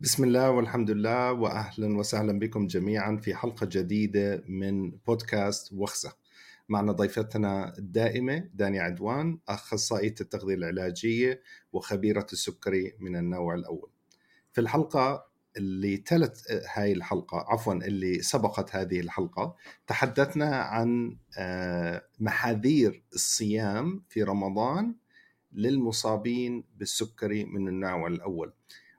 بسم الله والحمد لله واهلا وسهلا بكم جميعا في حلقة جديدة من بودكاست وخزة. معنا ضيفتنا الدائمة دانيا عدوان أخصائية التغذية العلاجية وخبيرة السكري من النوع الأول. في الحلقة اللي تلت هاي الحلقة عفوا اللي سبقت هذه الحلقة تحدثنا عن آه، محاذير الصيام في رمضان للمصابين بالسكري من النوع الأول.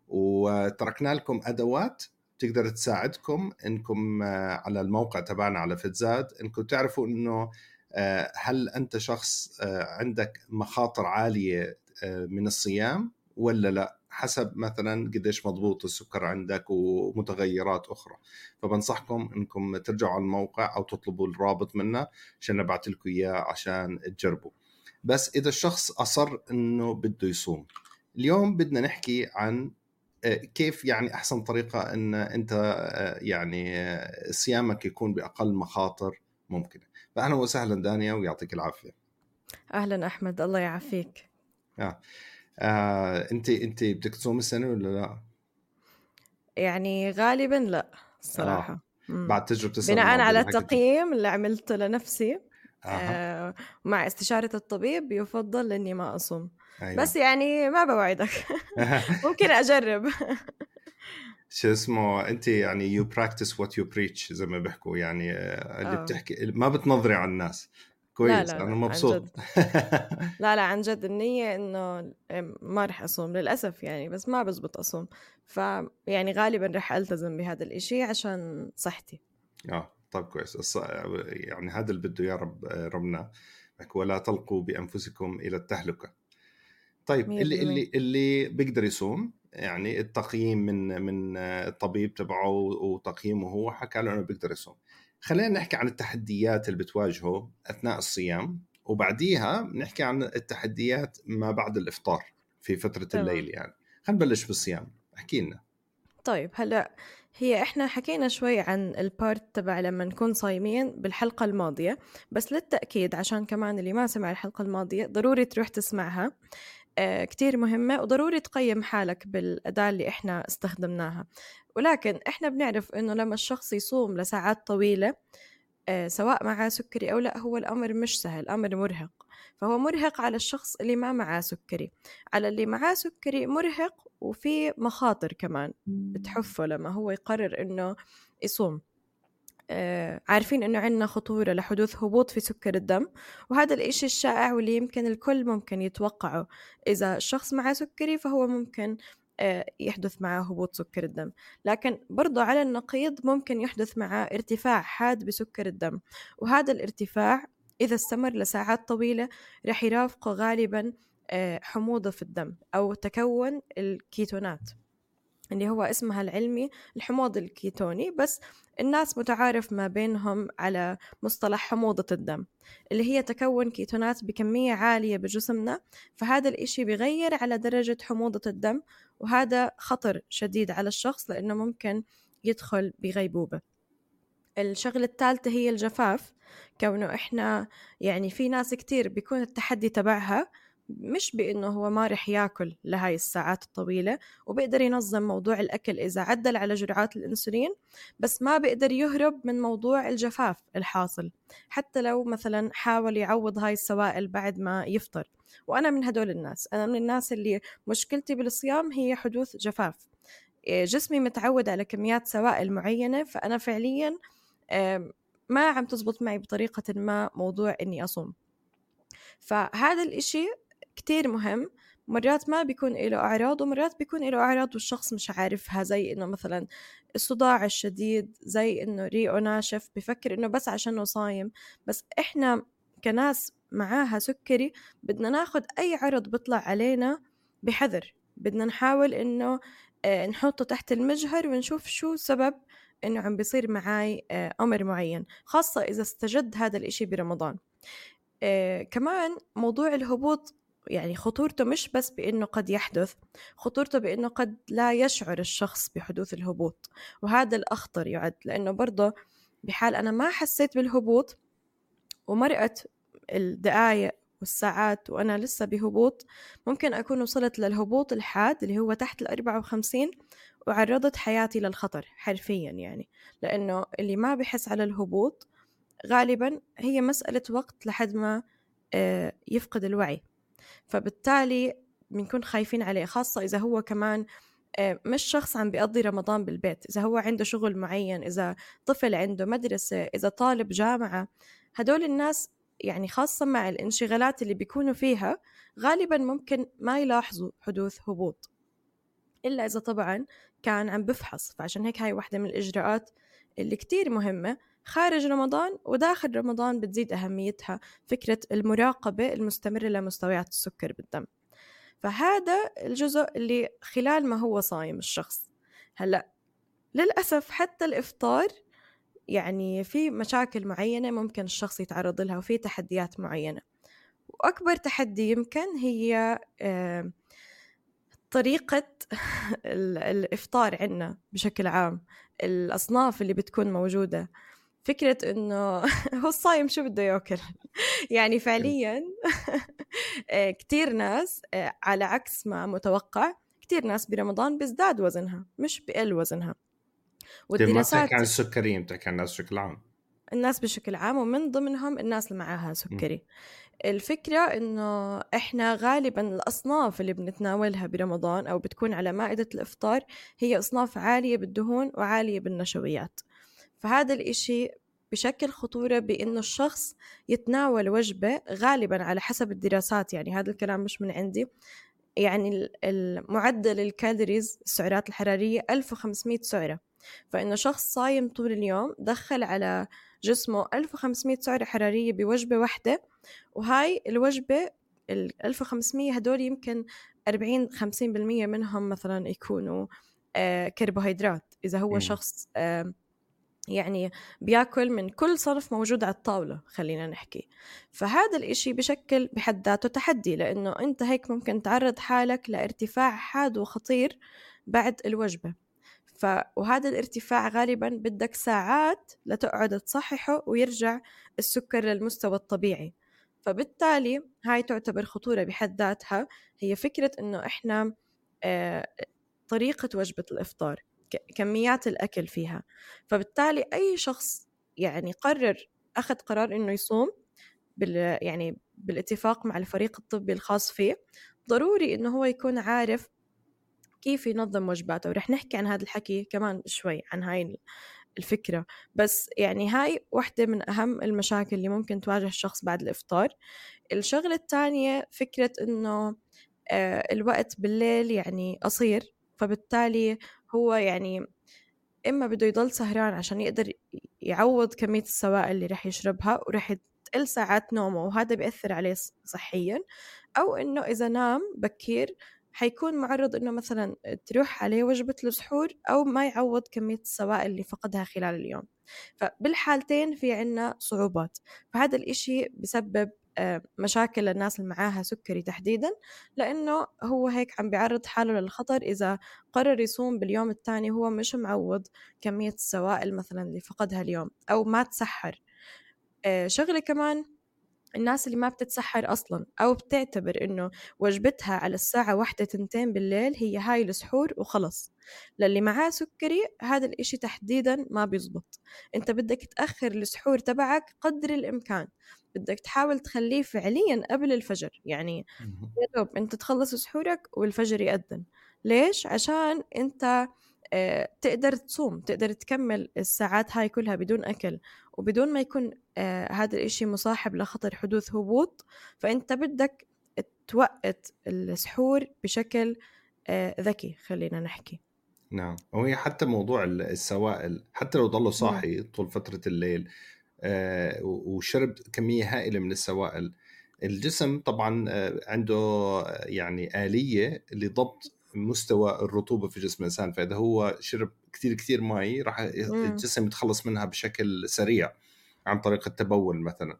وتركنا لكم أدوات تقدر تساعدكم إنكم آه، على الموقع تبعنا على فتزاد إنكم تعرفوا إنه آه، هل أنت شخص آه، عندك مخاطر عالية من الصيام ولا لا؟ حسب مثلا قديش مضبوط السكر عندك ومتغيرات أخرى. فبنصحكم إنكم ترجعوا على الموقع أو تطلبوا الرابط منا عشان نبعث لكم إياه عشان تجربوا. بس إذا الشخص أصر إنه بده يصوم. اليوم بدنا نحكي عن كيف يعني أحسن طريقة إن أنت آه، يعني آه، صيامك يكون بأقل مخاطر ممكنة فاهلا وسهلا دانيا ويعطيك العافية أهلا أحمد الله يعافيك آه. آه. أنت أنت بدك تصوم السنة ولا لا يعني غالبا لا الصراحه آه. بعد تجربة بناء على التقييم اللي عملته لنفسي آه. مع استشارة الطبيب يفضل إني ما أصوم أيوة. بس يعني ما بوعدك. ممكن أجرب. شو اسمه انت يعني you practice what you preach زي ما بيحكوا يعني آه، اللي أوه. بتحكي ما بتنظري على الناس. كويس لا لا أنا مبسوط. لا لا عن جد النية إنه ما رح أصوم للأسف يعني بس ما بزبط أصوم. فيعني غالبا رح ألتزم بهذا الإشي عشان صحتي. آه طيب كويس. يعني هذا اللي بده يا رب ربنا ولا تلقوا بأنفسكم إلى التهلكة. طيب اللي اللي اللي بيقدر يصوم يعني التقييم من من الطبيب تبعه وتقييمه هو حكى له إنه بيقدر يصوم. خلينا نحكي عن التحديات اللي بتواجهه أثناء الصيام وبعديها نحكي عن التحديات ما بعد الإفطار في فترة طبعا. الليل يعني. خلينا نبلش بالصيام احكي لنا. طيب هلأ هي إحنا حكينا شوي عن ال part تبع لما نكون صايمين بالحلقة الماضية بس للتأكيد عشان كمان اللي ما سمع الحلقة الماضية ضروري تروح تسمعها. آه، كتير مهمة وضروري تقيم حالك بالأداة اللي إحنا استخدمناها. ولكن إحنا بنعرف إنه لما الشخص يصوم لساعات طويلة آه، سواء معاه سكري أو لا هو الأمر مش سهل أمر مرهق. فهو مرهق على الشخص اللي ما معاه سكري. على اللي معاه سكري مرهق وفي مخاطر كمان بتحفه لما هو يقرر إنه يصوم. آه، عارفين إنه عندنا خطورة لحدوث هبوط في سكر الدم وهذا الإشي الشائع واللي يمكن الكل ممكن يتوقعه. إذا الشخص معه سكري فهو ممكن آه، يحدث معه هبوط سكر الدم. لكن برضو على النقيض ممكن يحدث معه ارتفاع حاد بسكر الدم. وهذا الارتفاع إذا استمر لساعات طويلة رح يرافقه غالبا آه، حموضة في الدم أو تكون الكيتونات. اللي هو اسمها العلمي الحموض الكيتوني. بس الناس متعارف ما بينهم على مصطلح حموضة الدم اللي هي تكون كيتونات بكمية عالية بجسمنا. فهذا الإشي بيغير على درجة حموضة الدم وهذا خطر شديد على الشخص لأنه ممكن يدخل بغيبوبة. الشغلة الثالثة هي الجفاف كونه إحنا يعني في ناس كتير بيكون التحدي تبعها مش بإنه هو ما رح ياكل لهاي الساعات الطويلة وبيقدر ينظم موضوع الأكل إذا عدل على جرعات الأنسولين بس ما بيقدر يهرب من موضوع الجفاف الحاصل حتى لو مثلا حاول يعوض هاي السوائل بعد ما يفطر. وأنا من هدول الناس أنا من الناس اللي مشكلتي بالصيام هي حدوث جفاف. إيه، جسمي متعود على كميات سوائل معينة فأنا فعليا ما عم تزبط معي بطريقة ما موضوع إني أصوم. فهذا الإشي كتير مهم مرات ما بيكون له أعراض ومرات بيكون له أعراض والشخص مش عارفها زي إنه مثلا الصداع الشديد زي إنه ريقه ناشف بفكر إنه بس عشانه صايم. بس إحنا كناس معاها سكري بدنا ناخد أي عرض بيطلع علينا بحذر. بدنا نحاول إنه آه، نحطه تحت المجهر ونشوف شو سبب إنه عم بيصير معاي آه، أمر معين خاصة إذا استجد هذا الإشي برمضان. آه كمان موضوع الهبوط يعني خطورته مش بس بأنه قد يحدث خطورته بأنه قد لا يشعر الشخص بحدوث الهبوط وهذا الأخطر يعد لأنه برضه بحال أنا ما حسيت بالهبوط ومرقت الدقايق والساعات وأنا لسه بهبوط ممكن أكون وصلت للهبوط الحاد اللي هو تحت الأربعة وخمسين وعرضت حياتي للخطر حرفيا يعني لأنه اللي ما بحس على الهبوط غالبا هي مسألة وقت لحد ما آه، يفقد الوعي. فبالتالي بنكون خايفين عليه خاصة إذا هو كمان آه، مش شخص عم بيقضي رمضان بالبيت. إذا هو عنده شغل معين إذا طفل عنده مدرسة إذا طالب جامعة هدول الناس يعني خاصة مع الانشغالات اللي بيكونوا فيها غالبا ممكن ما يلاحظوا حدوث هبوط. إلا إذا طبعا كان عم بفحص. فعشان هيك هاي واحدة من الإجراءات اللي كتير مهمة خارج رمضان وداخل رمضان بتزيد أهميتها فكرة المراقبة المستمرة لمستويات السكر بالدم. فهذا الجزء اللي خلال ما هو صايم الشخص. هلأ للأسف حتى الإفطار يعني في مشاكل معينة ممكن الشخص يتعرض لها وفي تحديات معينة. وأكبر تحدي يمكن هي طريقة الإفطار عنا بشكل عام. الأصناف اللي بتكون موجودة. فكرة إنه هو الصايم شو بده يأكل؟ يعني فعليا آه، كتير ناس آه، على عكس ما متوقع كتير ناس برمضان بيزداد وزنها مش بقل وزنها. والدراسات عن السكريين بتحكي عن الناس بشكل عام. الناس بشكل عام ومن ضمنهم الناس اللي معاها سكري. الفكرة إنه إحنا غالبا الأصناف اللي بنتناولها برمضان أو بتكون على مائدة الإفطار هي أصناف عالية بالدهون وعالية بالنشويات. فهذا الإشي بشكل خطورة بإنه الشخص يتناول وجبة غالبا على حسب الدراسات يعني هذا الكلام مش من عندي. يعني المعدل الكالوريز السعرات الحرارية 1500 سعرة. فإنه شخص صايم طول اليوم دخل على جسمه 1500 سعرة حرارية بوجبة واحدة وهاي الوجبة ال 1500 هدول يمكن 40 50% منهم مثلا يكونوا آه كربوهيدرات. إذا هو. شخص يعني بياكل من كل صنف موجود على الطاولة خلينا نحكي. فهذا الإشي بشكل بحد ذاته تحدي لأنه أنت هيك ممكن تعرض حالك لارتفاع حاد وخطير بعد الوجبة. ف... وهذا الارتفاع غالبا بدك ساعات لتقعد تصححه ويرجع السكر للمستوى الطبيعي. فبالتالي هاي تعتبر خطورة بحد ذاتها. هي فكرة إنه إحنا آه طريقة وجبة الإفطار. كميات الأكل فيها. فبالتالي أي شخص يعني قرر أخذ قرار إنه يصوم بال يعني بالاتفاق مع الفريق الطبي الخاص فيه ضروري إنه هو يكون عارف كيف ينظم وجباته. ورح نحكي عن هذا الحكي كمان شوي عن هاي الفكرة. بس يعني هاي واحدة من أهم المشاكل اللي ممكن تواجه الشخص بعد الإفطار. الشغلة الثانية فكرة إنه آه، الوقت بالليل يعني قصير. فبالتالي هو يعني إما بده يضل سهران عشان يقدر يعوض كمية السوائل اللي رح يشربها ورح تقل ساعات نومه وهذا بيأثر عليه صحيا. أو إنه إذا نام بكير حيكون معرض إنه مثلا تروح عليه وجبة السحور أو ما يعوض كمية السوائل اللي فقدها خلال اليوم. فبالحالتين في عنا صعوبات. فهذا الإشي بسبب مشاكل للناس اللي معاها سكري تحديدا لأنه هو هيك عم بيعرض حاله للخطر إذا قرر يصوم باليوم الثاني هو مش معوض كمية السوائل مثلا اللي فقدها اليوم أو ما تسحر. آه، شغلة كمان الناس اللي ما بتتسحر أصلا أو بتعتبر إنه وجبتها على الساعة واحدة تنتين بالليل هي هاي السحور وخلص. للي معاه سكري هذا الإشي تحديدا ما بيزبط. أنت بدك تأخر السحور تبعك قدر الإمكان. بدك تحاول تخليه فعليا قبل الفجر. يعني يا دوب أنت تخلص سحورك والفجر يأذن. ليش؟ عشان أنت آه، تقدر تصوم تقدر تكمل الساعات هاي كلها بدون أكل. وبدون ما يكون آه، هذا الإشي مصاحب لخطر حدوث هبوط فأنت بدك توقت السحور بشكل آه، ذكي خلينا نحكي نعم وهي حتى موضوع السوائل حتى لو ضلوا نعم. صاحي طول فترة الليل آه، وشرب كمية هائلة من السوائل الجسم طبعا آه، عنده آه، يعني آلية لضبط مستوى الرطوبة في جسم الإنسان فإذا هو شرب كثير كثير مي راح الجسم يتخلص منها بشكل سريع عن طريق التبول مثلا.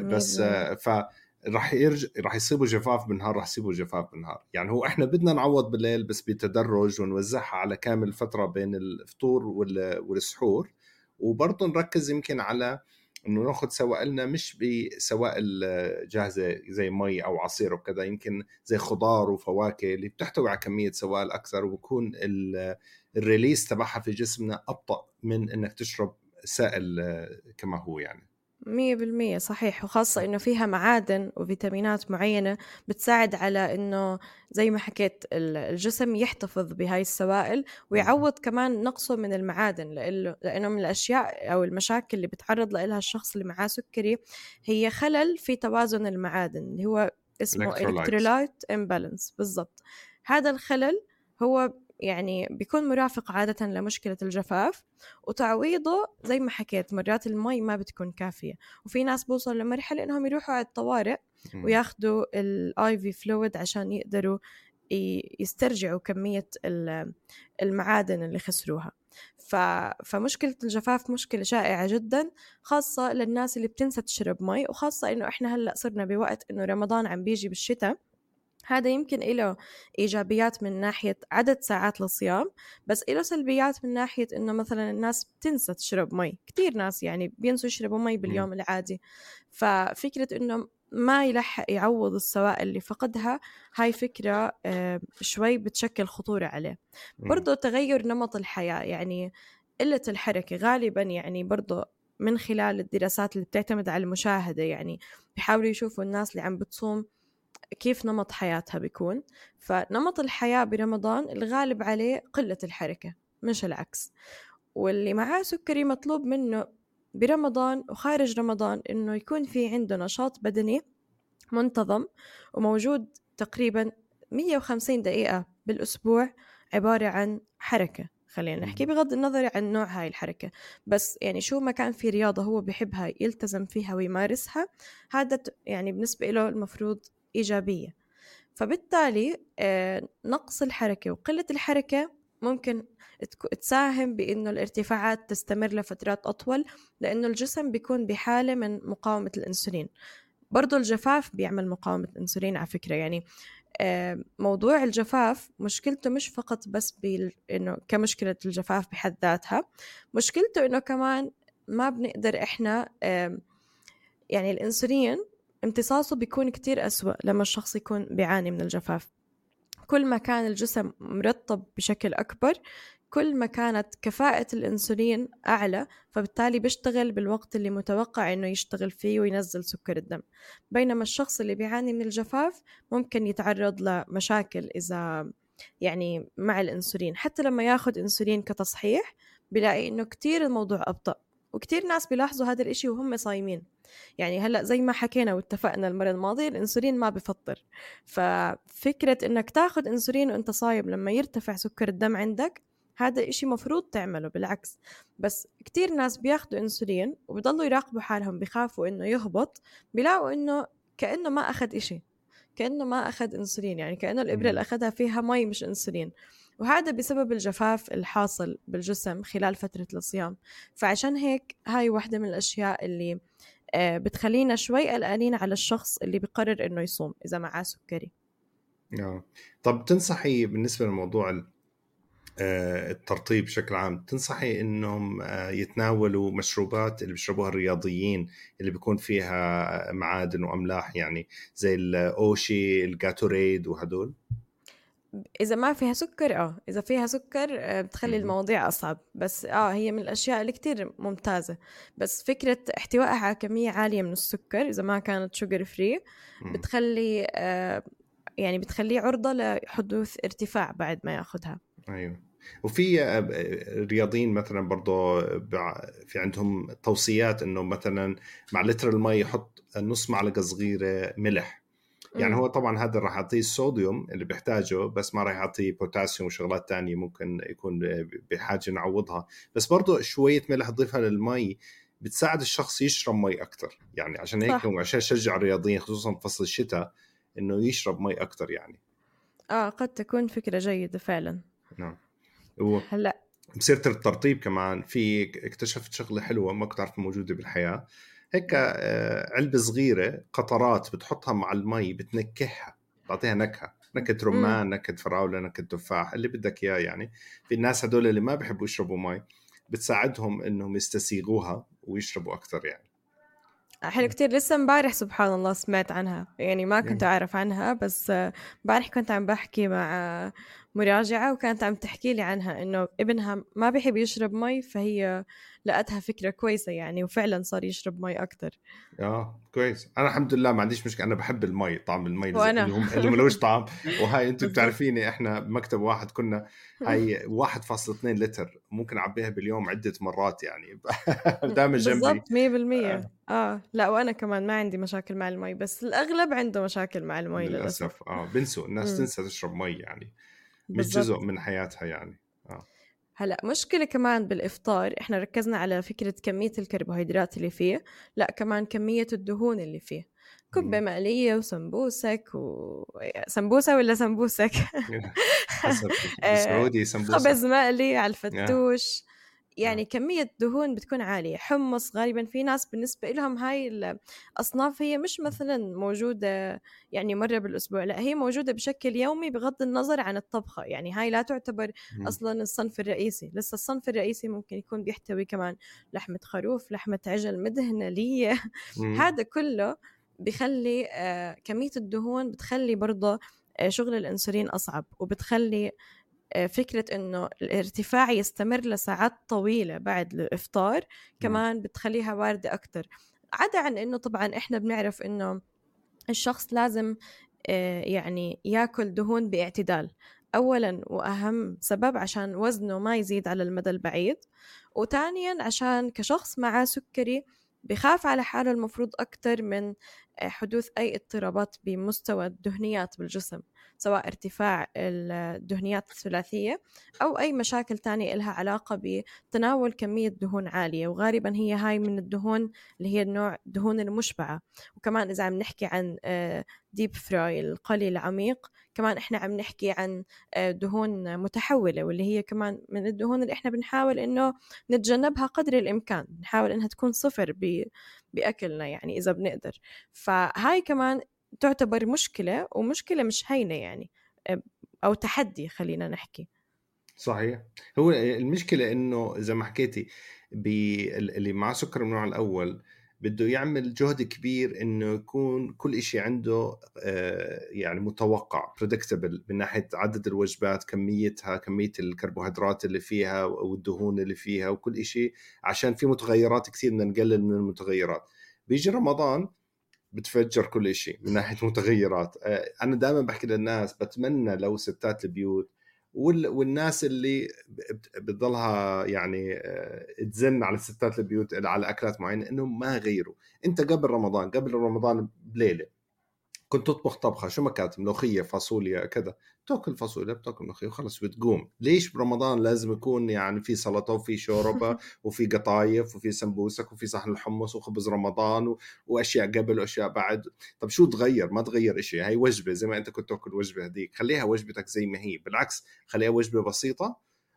بس ف راح يرجع راح يصيبوا جفاف بالنهار راح يصيبوا جفاف بالنهار. يعني هو إحنا بدنا نعوض بالليل بس بتدرج ونوزعها على كامل الفترة بين الفطور والسحور وبرضه نركز يمكن على إنه ناخذ سوائلنا مش بسوائل جاهزه زي مي أو عصير وكذا يمكن زي خضار وفواكه اللي بتحتوي على كمية سوائل أكثر وبكون الريليس تبعها في جسمنا أبطأ من إنك تشرب سائل كما هو يعني. مية بالمية صحيح وخاصة إنه فيها معادن وفيتامينات معينة بتساعد على إنه زي ما حكيت الجسم يحتفظ بهاي السوائل ويعوض كمان نقصه من المعادن لأنه, لأنه من الأشياء أو المشاكل اللي بتعرض لها الشخص اللي معاه سكري هي خلل في توازن المعادن اللي هو اسمه electrolyte imbalance. بالضبط. هذا الخلل هو يعني بيكون مرافق عادة لمشكلة الجفاف وتعويضه زي ما حكيت مرات المي ما بتكون كافية. وفي ناس بوصل لمرحلة إنهم يروحوا على الطوارئ وياخدوا ال IV fluid عشان يقدروا يسترجعوا كمية المعادن اللي خسروها. ف... فمشكلة الجفاف مشكلة شائعة جدا خاصة للناس اللي بتنسى تشرب مي وخاصة إنه إحنا هلأ صرنا بوقت إنه رمضان عم بيجي بالشتاء. هذا يمكن له إيجابيات من ناحية عدد ساعات الصيام بس له سلبيات من ناحية إنه مثلا الناس بتنسى تشرب مي كتير ناس يعني بينسوا يشربوا مي باليوم العادي. ففكرة إنه ما يلحق يعوض السوائل اللي فقدها هاي فكرة آه، شوي بتشكل خطورة عليه. برضو تغير نمط الحياة يعني قلة الحركة غالبا يعني برضو من خلال الدراسات اللي بتعتمد على المشاهدة يعني بيحاولوا يشوفوا الناس اللي عم بتصوم كيف نمط حياتها بيكون. فنمط الحياة برمضان الغالب عليه قلة الحركة مش العكس. واللي معاه سكري مطلوب منه برمضان وخارج رمضان إنه يكون في عنده نشاط بدني منتظم وموجود تقريبا 150 دقيقة بالأسبوع عبارة عن حركة. خلينا نحكي بغض النظر عن نوع هاي الحركة. بس يعني شو ما كان في رياضة هو بحبها يلتزم فيها ويمارسها هذا يعني بالنسبة له المفروض إيجابية. فبالتالي آه، نقص الحركة وقلة الحركة ممكن تساهم بإنه الارتفاعات تستمر لفترات أطول لأنه الجسم بيكون بحالة من مقاومة الأنسولين. برضو الجفاف بيعمل مقاومة الأنسولين على فكرة. يعني آه، موضوع الجفاف مشكلته مش فقط بس بإنه كمشكلة الجفاف بحد ذاتها مشكلته إنه كمان ما بنقدر إحنا يعني الأنسولين امتصاصه بيكون كتير أسوأ لما الشخص يكون بيعاني من الجفاف. كل ما كان الجسم مرطب بشكل أكبر كل ما كانت كفاءة الأنسولين أعلى فبالتالي بيشتغل بالوقت اللي متوقع إنه يشتغل فيه وينزل سكر الدم. بينما الشخص اللي بيعاني من الجفاف ممكن يتعرض لمشاكل إذا يعني مع الأنسولين. حتى لما ياخد أنسولين كتصحيح بلاقي إنه كتير الموضوع أبطأ. وكتير ناس بيلاحظوا هذا الإشي وهم صايمين. يعني هلأ زي ما حكينا واتفقنا المرة الماضية الإنسولين ما بفطر. ففكرة إنك تاخذ إنسولين وإنت صايم لما يرتفع سكر الدم عندك هذا إشي مفروض تعمله بالعكس. بس كتير ناس بياخدوا إنسولين وبضلوا يراقبوا حالهم بخافوا إنه يهبط بيلاقوا إنه كأنه ما أخذ إشي كأنه ما أخذ إنسولين. يعني كأنه الإبرة اللي أخذها فيها مي مش إنسولين. وهذا بسبب الجفاف الحاصل بالجسم خلال فترة الصيام. فعشان هيك هاي واحدة من الأشياء اللي آه، بتخلينا شوي قلقانين على الشخص اللي بقرر إنه يصوم إذا معاه سكري. آه. طب تنصحي بالنسبة لموضوع آه، الترطيب بشكل عام تنصحي إنهم يتناولوا مشروبات اللي بيشربوها الرياضيين اللي بيكون فيها معادن وأملاح يعني زي الإشي ال Gatorade وهدول؟ إذا ما فيها سكر آه. إذا فيها سكر آه، بتخلي المواضيع أصعب. بس آه هي من الأشياء اللي كتير ممتازة. بس فكرة احتوائها على كمية عالية من السكر إذا ما كانت sugar free بتخلي آه يعني بتخليه عرضة لحدوث ارتفاع بعد ما يأخذها. أيوه. وفي آه، رياضيين مثلا برضه في عندهم توصيات إنه مثلا مع لتر المي يحط نص معلقة صغيرة ملح. يعني هو طبعا هذا راح يعطيه الصوديوم اللي بيحتاجه بس ما راح يعطيه بوتاسيوم وشغلات تانية ممكن يكون بحاجة نعوضها. بس برضه شوية ملح تضيفها للمي بتساعد الشخص يشرب مي أكثر يعني عشان هيك عشان يشجع الرياضيين خصوصا بفصل الشتاء إنه يشرب مي أكثر يعني. آه قد تكون فكرة جيدة فعلا. نعم. و... هلأ بسيره الترطيب كمان. في اكتشفت شغلة حلوة ما كنت أعرف موجودة بالحياة. هيك آه، علبة صغيرة قطرات بتحطها مع المي بتنكهها بتعطيها نكهة نكهة رمان نكهة فراولة نكهة تفاح اللي بدك إياه يعني. في الناس هدول اللي ما بيحبوا يشربوا مي بتساعدهم إنهم يستسيغوها ويشربوا أكثر يعني. حلو كتير لسه امبارح سبحان الله سمعت عنها. يعني ما كنت أعرف عنها بس امبارح كنت عم بحكي مع مراجعة وكانت عم تحكي لي عنها إنه ابنها ما بيحب يشرب مي فهي لقتها فكرة كويسة يعني وفعلا صار يشرب مي أكتر. آه كويس. أنا الحمد لله ما عنديش مشكلة. أنا بحب المي طعم المي وأنا. اللي هم اللي ملوش طعم. وهاي بالضبط. بتعرفيني إحنا بمكتب واحد كنا هاي 1.2 لتر. ممكن أعبيها باليوم عدة مرات يعني. دائما جنبي. بالضبط 100% آه. لا وأنا كمان ما عندي مشاكل مع المي بس الأغلب عنده مشاكل مع المي للأسف. للأسف. آه بنسوا. الناس. تنسى تشرب مي يعني. مش. جزء من حياتها يعني. هلأ مشكلة كمان بالإفطار إحنا ركزنا على فكرة كمية الكربوهيدرات اللي فيه لأ كمان كمية الدهون اللي فيه. كبة. مقلية وسمبوسك و... سمبوسة ولا سمبوسك؟ آه، بالسعودي سمبوسة خبز مقلي على الفتوش. يعني كمية دهون بتكون عالية حمص غالبا في ناس بالنسبة لهم هاي الأصناف هي مش مثلا موجودة يعني مرة بالأسبوع لأ هي موجودة بشكل يومي بغض النظر عن الطبخة يعني هاي لا تعتبر مم. أصلا الصنف الرئيسي لسه الصنف الرئيسي ممكن يكون بيحتوي كمان لحمة خروف لحمة عجل مدهنة لية مم. هذا كله بخلي آه، كمية الدهون بتخلي برضه آه، شغل الإنسولين أصعب وبتخلي آه، فكرة إنه الارتفاع يستمر لساعات طويلة بعد الإفطار كمان بتخليها واردة أكتر. عدا عن إنه طبعا إحنا بنعرف إنه الشخص لازم آه، يعني ياكل دهون باعتدال. اولا وأهم سبب عشان وزنه ما يزيد على المدى البعيد وثانيا عشان كشخص معاه سكري بخاف على حاله المفروض أكثر من آه، حدوث أي اضطرابات بمستوى الدهنيات بالجسم سواء ارتفاع الدهنيات الثلاثية أو أي مشاكل تانية إلها علاقة بتناول كمية دهون عالية وغالبا هي هاي من الدهون اللي هي النوع الدهون المشبعة. وكمان إذا عم نحكي عن ديب فراي القلي العميق كمان إحنا عم نحكي عن آه، دهون متحولة واللي هي كمان من الدهون اللي إحنا بنحاول إنه نتجنبها قدر الإمكان. نحاول إنها تكون صفر ب... بأكلنا يعني إذا بنقدر. فهاي كمان تعتبر مشكلة ومشكلة مش هينة يعني أو تحدي خلينا نحكي. صحيح. هو المشكلة إنه زي ما حكيتي اللي معه سكر النوع الأول بده يعمل جهد كبير إنه يكون كل شيء عنده آه، يعني متوقع بريدكتبل من ناحية عدد الوجبات كميتها كمية الكربوهيدرات اللي فيها والدهون اللي فيها وكل شيء عشان في متغيرات كثير بدنا نقلل من المتغيرات. بيجي رمضان بتفجر كل شيء من ناحية متغيرات. آه، أنا دائما بحكي للناس بتمنى لو ستات البيوت والناس اللي بتضلها يعني آه، تزن على الستات البيوت على أكلات معينة إنهم ما غيروا. أنت قبل رمضان قبل رمضان بليلة كنت تطبخ طبخة شو ما كانت ملوخية فاصوليا كذا. تأكل فاصوليا بتأكل ملوخية وخلص بتقوم ليش برمضان لازم يكون يعني في سلطة وفي شوربة وفي قطايف وفي سمبوسك وفي صحن الحمص وخبز رمضان و... وأشياء قبل وأشياء بعد. طب شو تغير؟ ما تغير شيء هاي وجبة زي ما أنت كنت تأكل وجبة هذيك خليها وجبتك زي ما هي. بالعكس خليها وجبة بسيطة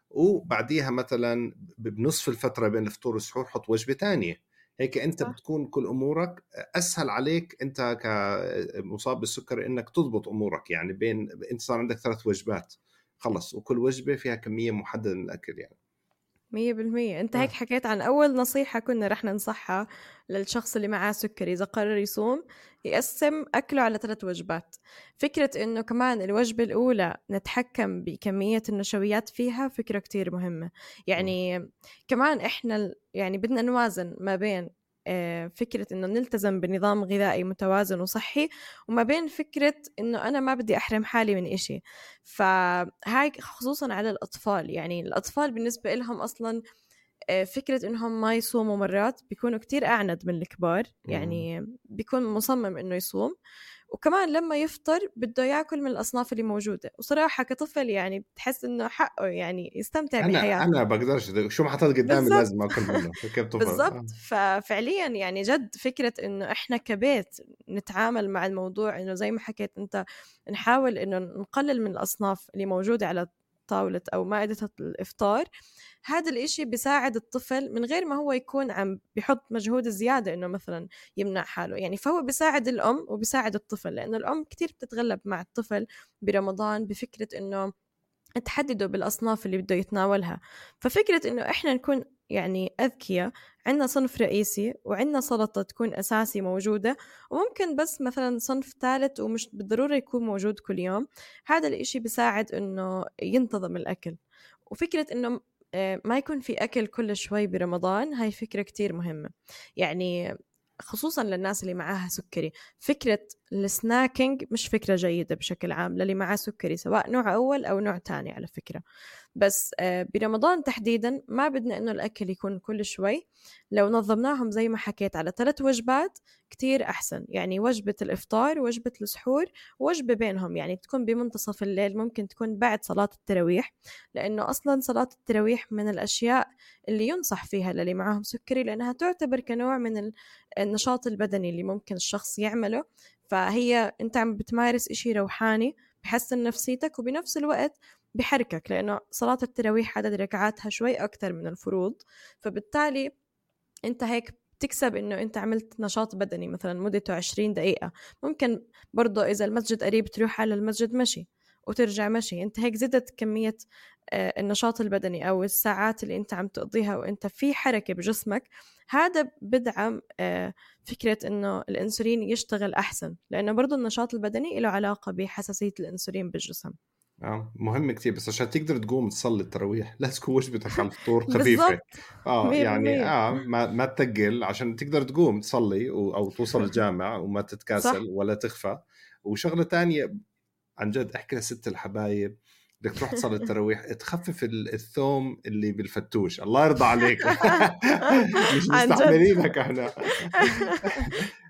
وبعديها مثلا بنصف الفترة بين الفطور والسحور حط وجبة ثانية هيك أنت صح. بتكون كل أمورك أسهل عليك أنت كمصاب بالسكر إنك تضبط أمورك يعني بين أنت صار عندك ثلاث وجبات خلص وكل وجبة فيها كمية محددة من الأكل يعني مية بالمية. أنت هيك حكيت عن أول نصيحة كنا رح ننصحها للشخص اللي معاه سكري إذا قرر يصوم يقسم أكله على ثلاث وجبات. فكرة إنه كمان الوجبة الأولى نتحكم بكمية النشويات فيها فكرة كتير مهمة. يعني. كمان إحنا يعني بدنا نوازن ما بين فكرة إنه نلتزم بنظام غذائي متوازن وصحي وما بين فكرة إنه أنا ما بدي أحرم حالي من إشي. فهاي خصوصا على الأطفال يعني الأطفال بالنسبة لهم أصلا فكرة إنهم ما يصوموا مرات بيكونوا كتير أعند من الكبار يعني بيكون مصمم إنه يصوم. وكمان لما يفطر بده ياكل من الأصناف اللي موجودة. وصراحة كطفل يعني بتحس إنه حقه يعني يستمتع أنا بحياته. أنا بقدرش شو ما حطيت قدامي لازم آكل منه. كيف طفل بالضبط. ففعليا يعني جد فكرة إنه إحنا كبيت نتعامل مع الموضوع إنه زي ما حكيت أنت نحاول إنه نقلل من الأصناف اللي موجودة على طاولة أو مائدة الإفطار هذا الإشي بيساعد الطفل من غير ما هو يكون عم بيحط مجهود زيادة إنه مثلا يمنع حاله يعني فهو بيساعد الأم وبيساعد الطفل لأنه الأم كتير بتتغلب مع الطفل برمضان بفكرة إنه تحدده بالأصناف اللي بده يتناولها ففكرة إنه إحنا نكون يعني أذكياء عندنا صنف رئيسي وعندنا سلطة تكون أساسي موجودة وممكن بس مثلا صنف ثالث ومش بالضرورة يكون موجود كل يوم. هذا الإشي بيساعد إنه ينتظم الأكل. وفكرة إنه آه، ما يكون في أكل كل شوي برمضان هاي فكرة كتير مهمة. يعني خصوصا للناس اللي معاها سكري. فكرة ال snacking مش فكرة جيدة بشكل عام للي معاه سكري سواء نوع أول أو نوع تاني على فكرة. بس آه، برمضان تحديدا ما بدنا إنه الأكل يكون كل شوي. لو نظمناهم زي ما حكيت على ثلاث وجبات كتير أحسن. يعني وجبة الإفطار وجبة السحور وجبة بينهم. يعني تكون بمنتصف الليل ممكن تكون بعد صلاة التراويح لأنه أصلا صلاة التراويح من الأشياء اللي ينصح فيها للي معاهم سكري لأنها تعتبر كنوع من النشاط البدني اللي ممكن الشخص يعمله. فهي أنت عم بتمارس إشي روحاني بحسن نفسيتك وبنفس الوقت بحركك لأنه صلاة التراويح عدد ركعاتها شوي أكثر من الفروض. فبالتالي أنت هيك بتكسب إنه أنت عملت نشاط بدني مثلا مدته 20 دقيقة. ممكن برضه إذا المسجد قريب تروح على المسجد مشي وترجع مشي. أنت هيك زدت كمية آه، النشاط البدني أو الساعات اللي أنت عم تقضيها وأنت في حركة بجسمك هذا بدعم آه، فكرة إنه الإنسولين يشتغل أحسن لأنه برضه النشاط البدني له علاقة بحساسية الإنسولين بالجسم. آه مهم كثير بس عشان تقدر تقوم تصلي التراويح لازم تكون وجبتك على الفطور خفيفه آه يعني آه ما ما تثقل عشان تقدر تقوم تصلي أو توصل الجامع وما تتكاسل صح. ولا تخفى. وشغلة ثانية عن جد أحكي لست الحبايب بدك تروح تصلي التراويح تخفف الثوم اللي بالفتوش. الله يرضى عليك. مش مستحملينك إحنا. 100%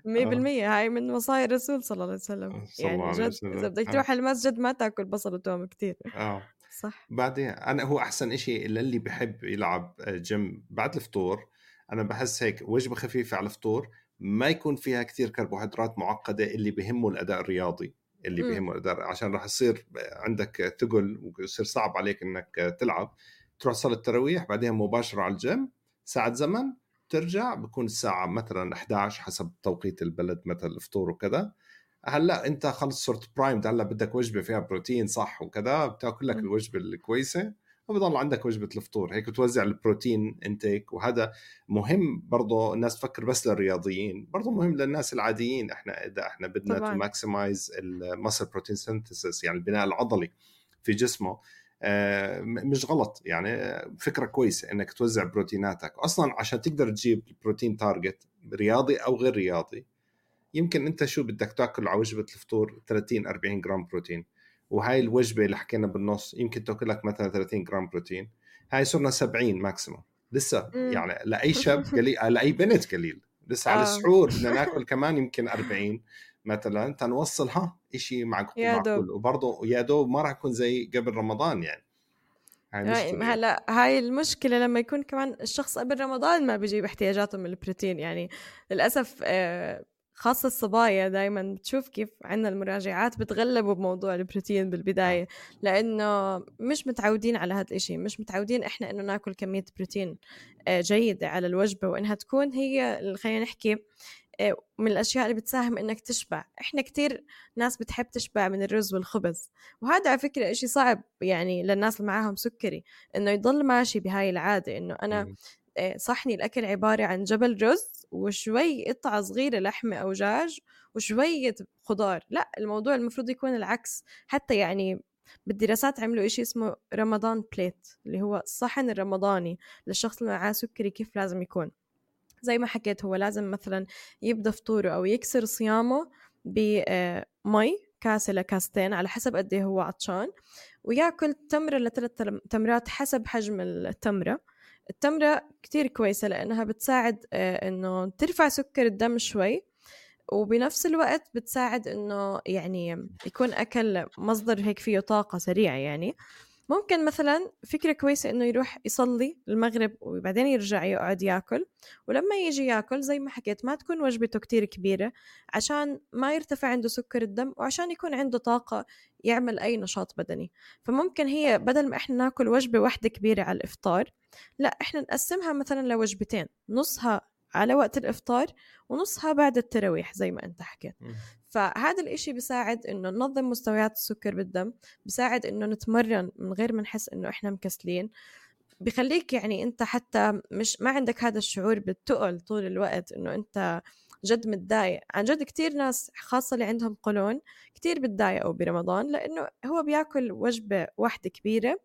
هاي من وصايا الرسول صلى الله عليه وسلم. يعني جد إذا بدك تروح المسجد ما تأكل بصل وتوم كثير آه. صح. بعدين أنا هو أحسن شيء للي بحب يلعب جيم بعد الفطور. أنا بحس هيك وجبة خفيفة على الفطور ما يكون فيها كثير كربوهيدرات معقدة اللي بهمه الأداء الرياضي. اللي إمم. بيهمه الاداء عشان راح يصير عندك ثقل ويصير صعب عليك إنك تلعب تروح تصلي التراويح بعدين مباشرة على الجيم ساعة زمن ترجع بكون الساعة مثلا 11 حسب توقيت البلد مثلا الفطور وكذا هلأ أنت خلص صرت primed هلأ بدك وجبة فيها بروتين صح وكذا بتأكل لك إمم. الوجبة الكويسة وبضل عندك وجبة الفطور. هيك توزع البروتين intake وهذا مهم برضه الناس تفكر بس للرياضيين برضه مهم للناس العاديين. إحنا إذا إحنا بدنا to maximize ال muscle protein synthesis يعني البناء العضلي في جسمه آه، مش غلط. يعني فكرة كويسة إنك توزع بروتيناتك. أصلا عشان تقدر تجيب protein target رياضي أو غير رياضي يمكن أنت شو بدك تاكل على وجبة الفطور؟ 30 40 جرام بروتين. وهاي الوجبة اللي حكينا بالنص يمكن تأكل لك مثلا 30 جرام بروتين. هاي صرنا 70 maximum لسه. يعني لأي شاب قليل لأي بنت قليل. لسه على آه. السحور بدنا ناكل كمان يمكن 40 مثلا. تنوصل ها شيء معقول. وبرضه يا دوب ما راح يكون زي قبل رمضان يعني. هاي هلا هاي المشكلة لما يكون كمان الشخص قبل رمضان ما بيجيب احتياجاته من البروتين. يعني للأسف آه خاصة الصبايا دايما بتشوف كيف عندنا المراجعات بتغلبوا بموضوع البروتين بالبداية. لأنه مش متعودين على هذا الإشي مش متعودين إحنا إنه ناكل كمية بروتين آه، جيدة على الوجبة وإنها تكون هي خلينا نحكي آه، من الأشياء اللي بتساهم إنك تشبع. إحنا كتير ناس بتحب تشبع من الرز والخبز وهذا على فكرة إشي صعب يعني للناس اللي معاهم سكري إنه يضل ماشي بهاي العادة إنه أنا صحني الأكل عبارة عن جبل رز وشوي قطعة صغيرة لحمة أو دجاج وشوية خضار. لا الموضوع المفروض يكون العكس. حتى يعني بالدراسات عملوا إشي اسمه رمضان plate اللي هو الصحن الرمضاني للشخص اللي معاه سكري كيف لازم يكون. زي ما حكيت هو لازم مثلا يبدأ فطوره أو يكسر صيامه بمي آه، كاسة لكاستين على حسب قد إيه هو عطشان ويأكل تمرة لثلاث تمرات حسب حجم التمرة. التمرة كتير كويسة لأنها بتساعد آه، إنه ترفع سكر الدم شوي وبنفس الوقت بتساعد إنه يعني يكون أكل مصدر هيك فيه طاقة سريعة يعني. ممكن مثلا فكرة كويسة إنه يروح يصلي المغرب وبعدين يرجع يقعد ياكل ولما يجي ياكل زي ما حكيت ما تكون وجبته كتير كبيرة عشان ما يرتفع عنده سكر الدم وعشان يكون عنده طاقة يعمل أي نشاط بدني. فممكن هي بدل ما إحنا ناكل وجبة واحدة كبيرة على الإفطار لا إحنا نقسمها مثلا لوجبتين نصها على وقت الإفطار ونصها بعد التراويح زي ما أنت حكيت. فهذا الإشي بيساعد إنه ننظم مستويات السكر بالدم بيساعد إنه نتمرن من غير ما نحس إنه إحنا مكسلين. بخليك يعني أنت حتى مش ما عندك هذا الشعور بالتقل طول الوقت إنه أنت جد متضايق. عن جد كتير ناس خاصة اللي عندهم قولون كتير بتضايقوا برمضان لأنه هو بياكل وجبة واحدة كبيرة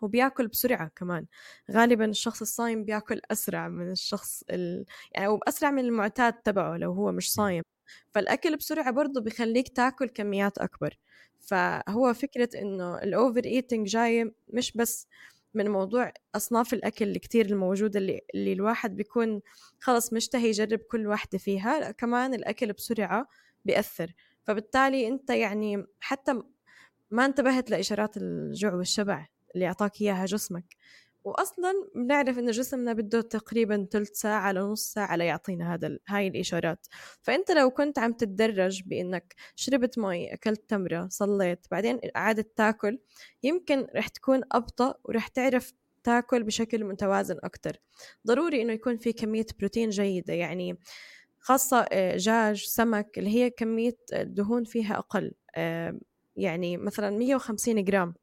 وبياكل بسرعة كمان. غالبا الشخص الصايم بياكل أسرع من الشخص ال... يعني أو أسرع من المعتاد تبعه لو هو مش صايم. فالأكل بسرعة برضه بيخليك تاكل كميات أكبر. فهو فكرة إنه الأوفر إيتنج جاي مش بس من موضوع أصناف الأكل اللي كتير الموجودة اللي, اللي الواحد بيكون خلص مشتهي يجرب كل واحدة فيها لأ كمان الأكل بسرعة بيأثر. فبالتالي أنت يعني حتى ما انتبهت لإشارات الجوع والشبع. اللي أعطاك إياها جسمك. واصلا بنعرف انه جسمنا بده تقريبا ثلث ساعة لنص ساعة ليعطينا هذا هاي الإشارات. فأنت لو كنت عم تتدرج بإنك شربت مي أكلت تمرة صليت بعدين قعدت تاكل يمكن رح تكون أبطأ ورح تعرف تاكل بشكل متوازن أكتر. ضروري إنه يكون في كمية بروتين جيدة يعني خاصة آه، دجاج سمك اللي هي كمية الدهون فيها أقل. آه، يعني مثلا 150 جرام.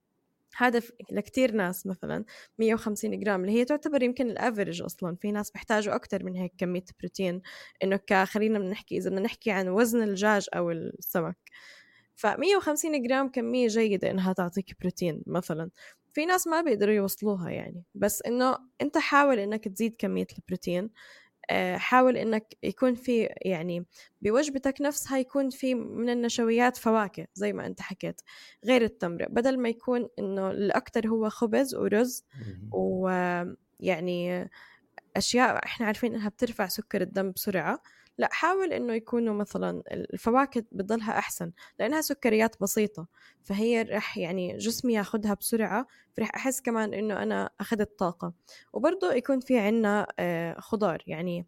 هذا لكتير ناس مثلا 150 جرام اللي هي تعتبر يمكن ال average أصلا. في ناس بيحتاجوا أكثر من هيك كمية بروتين. إنه خلينا بنحكي إذا بدنا نحكي عن وزن الدجاج أو السمك. ف 150 جرام كمية جيدة إنها تعطيك بروتين مثلا. في ناس ما بيقدروا يوصلوها يعني. بس إنه أنت حاول إنك تزيد كمية البروتين. حاول إنك يكون في يعني بوجبتك نفسها يكون في من النشويات فواكه زي ما أنت حكيت غير التمر. بدل ما يكون إنه الاكثر هو خبز ورز ويعني أشياء إحنا عارفين إنها بترفع سكر الدم بسرعة لا حاول إنه يكونوا مثلا الفواكه بتضلها أحسن لأنها سكريات بسيطة فهي رح يعني جسمي ياخذها بسرعة فرح أحس كمان إنه أنا أخذت طاقة. وبرضه يكون في عنا آه، خضار يعني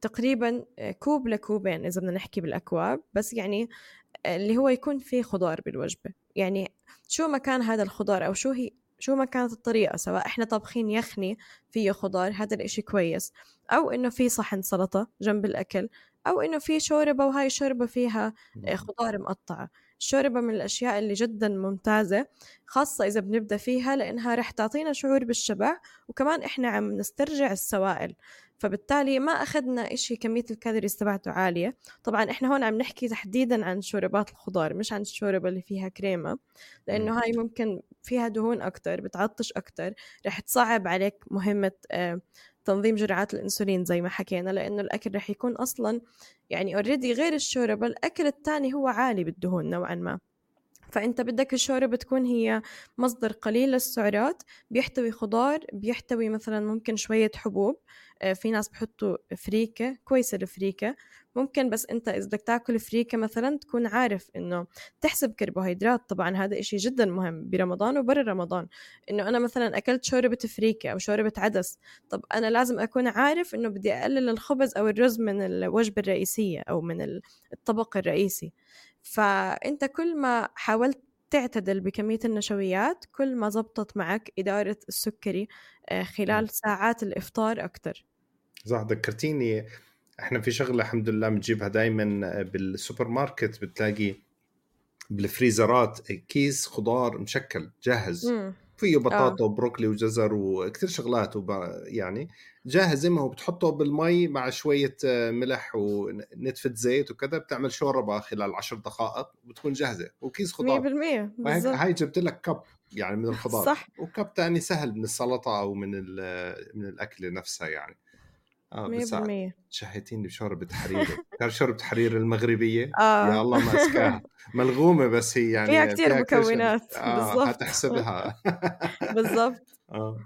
تقريبا آه، كوب لكوبين إذا بدنا نحكي بالأكواب بس يعني آه، اللي هو يكون فيه خضار بالوجبة. يعني شو ما كان هذا الخضار أو شو هي شو ما كانت الطريقة سواء إحنا طابخين يخني فيه خضار هذا الإشي كويس. أو إنه في صحن سلطة جنب الأكل أو إنه في شوربة وهاي الشوربة فيها خضار مقطعة. الشوربة من الأشياء اللي جدا ممتازة خاصة إذا بنبدأ فيها لأنها رح تعطينا شعور بالشبع وكمان إحنا عم نسترجع السوائل. فبالتالي ما أخذنا إشي كمية الكالوريز تبعته عالية. طبعا إحنا هون عم نحكي تحديدا عن شوربات الخضار مش عن الشوربة اللي فيها كريمة لأنه هاي ممكن فيها دهون أكتر بتعطش أكتر رح تصعب عليك مهمة آه، تنظيم جرعات الإنسولين زي ما حكينا لأنه الأكل رح يكون أصلا يعني اوريدي غير الشوربة الأكل الثاني هو عالي بالدهون نوعا ما. فأنت بدك الشوربة تكون هي مصدر قليل للسعرات بيحتوي خضار بيحتوي مثلا ممكن شوية حبوب. في ناس بحطوا فريكة كويسة الفريكة. ممكن بس أنت إذا بدك تأكل فريكة مثلا تكون عارف إنه تحسب كربوهيدرات. طبعا هذا إشي جدا مهم برمضان وبرا رمضان إنه أنا مثلا أكلت شوربة فريكة أو شوربة عدس. طب أنا لازم أكون عارف إنه بدي أقلل الخبز أو الرز من الوجبة الرئيسية أو من الطبق الرئيسي. فأنت كل ما حاولت تعتدل بكمية النشويات كل ما زبطت معك إدارة السكري آه، خلال ساعات الإفطار أكتر. صح ذكرتيني إحنا في شغلة الحمد لله بنجيبها دائما بالسوبر ماركت بتلاقي بالفريزرات كيس خضار مشكل جاهز. مم. فيه بطاطا آه. وبروكلي وجزر وكثير شغلات وب... يعني جاهز زي ما هو بتحطه بالمي مع شوية آه، ملح ونتفه زيت وكذا بتعمل شوربة خلال عشر دقائق وبتكون جاهزة وكيس خضار. 100% بالضبط. هاي جبت لك cup يعني من الخضار. صح. و cup ثاني سهل من السلطة أو من من الأكلة نفسها يعني. آه بس شهيتيني بشوربة حرير كان شوربة حرير المغربية؟ آه. يا الله ما اسكاها ملغومة بس هي يعني فيها كثير مكونات. آه بالضبط. هتحسبها بالضبط. آه.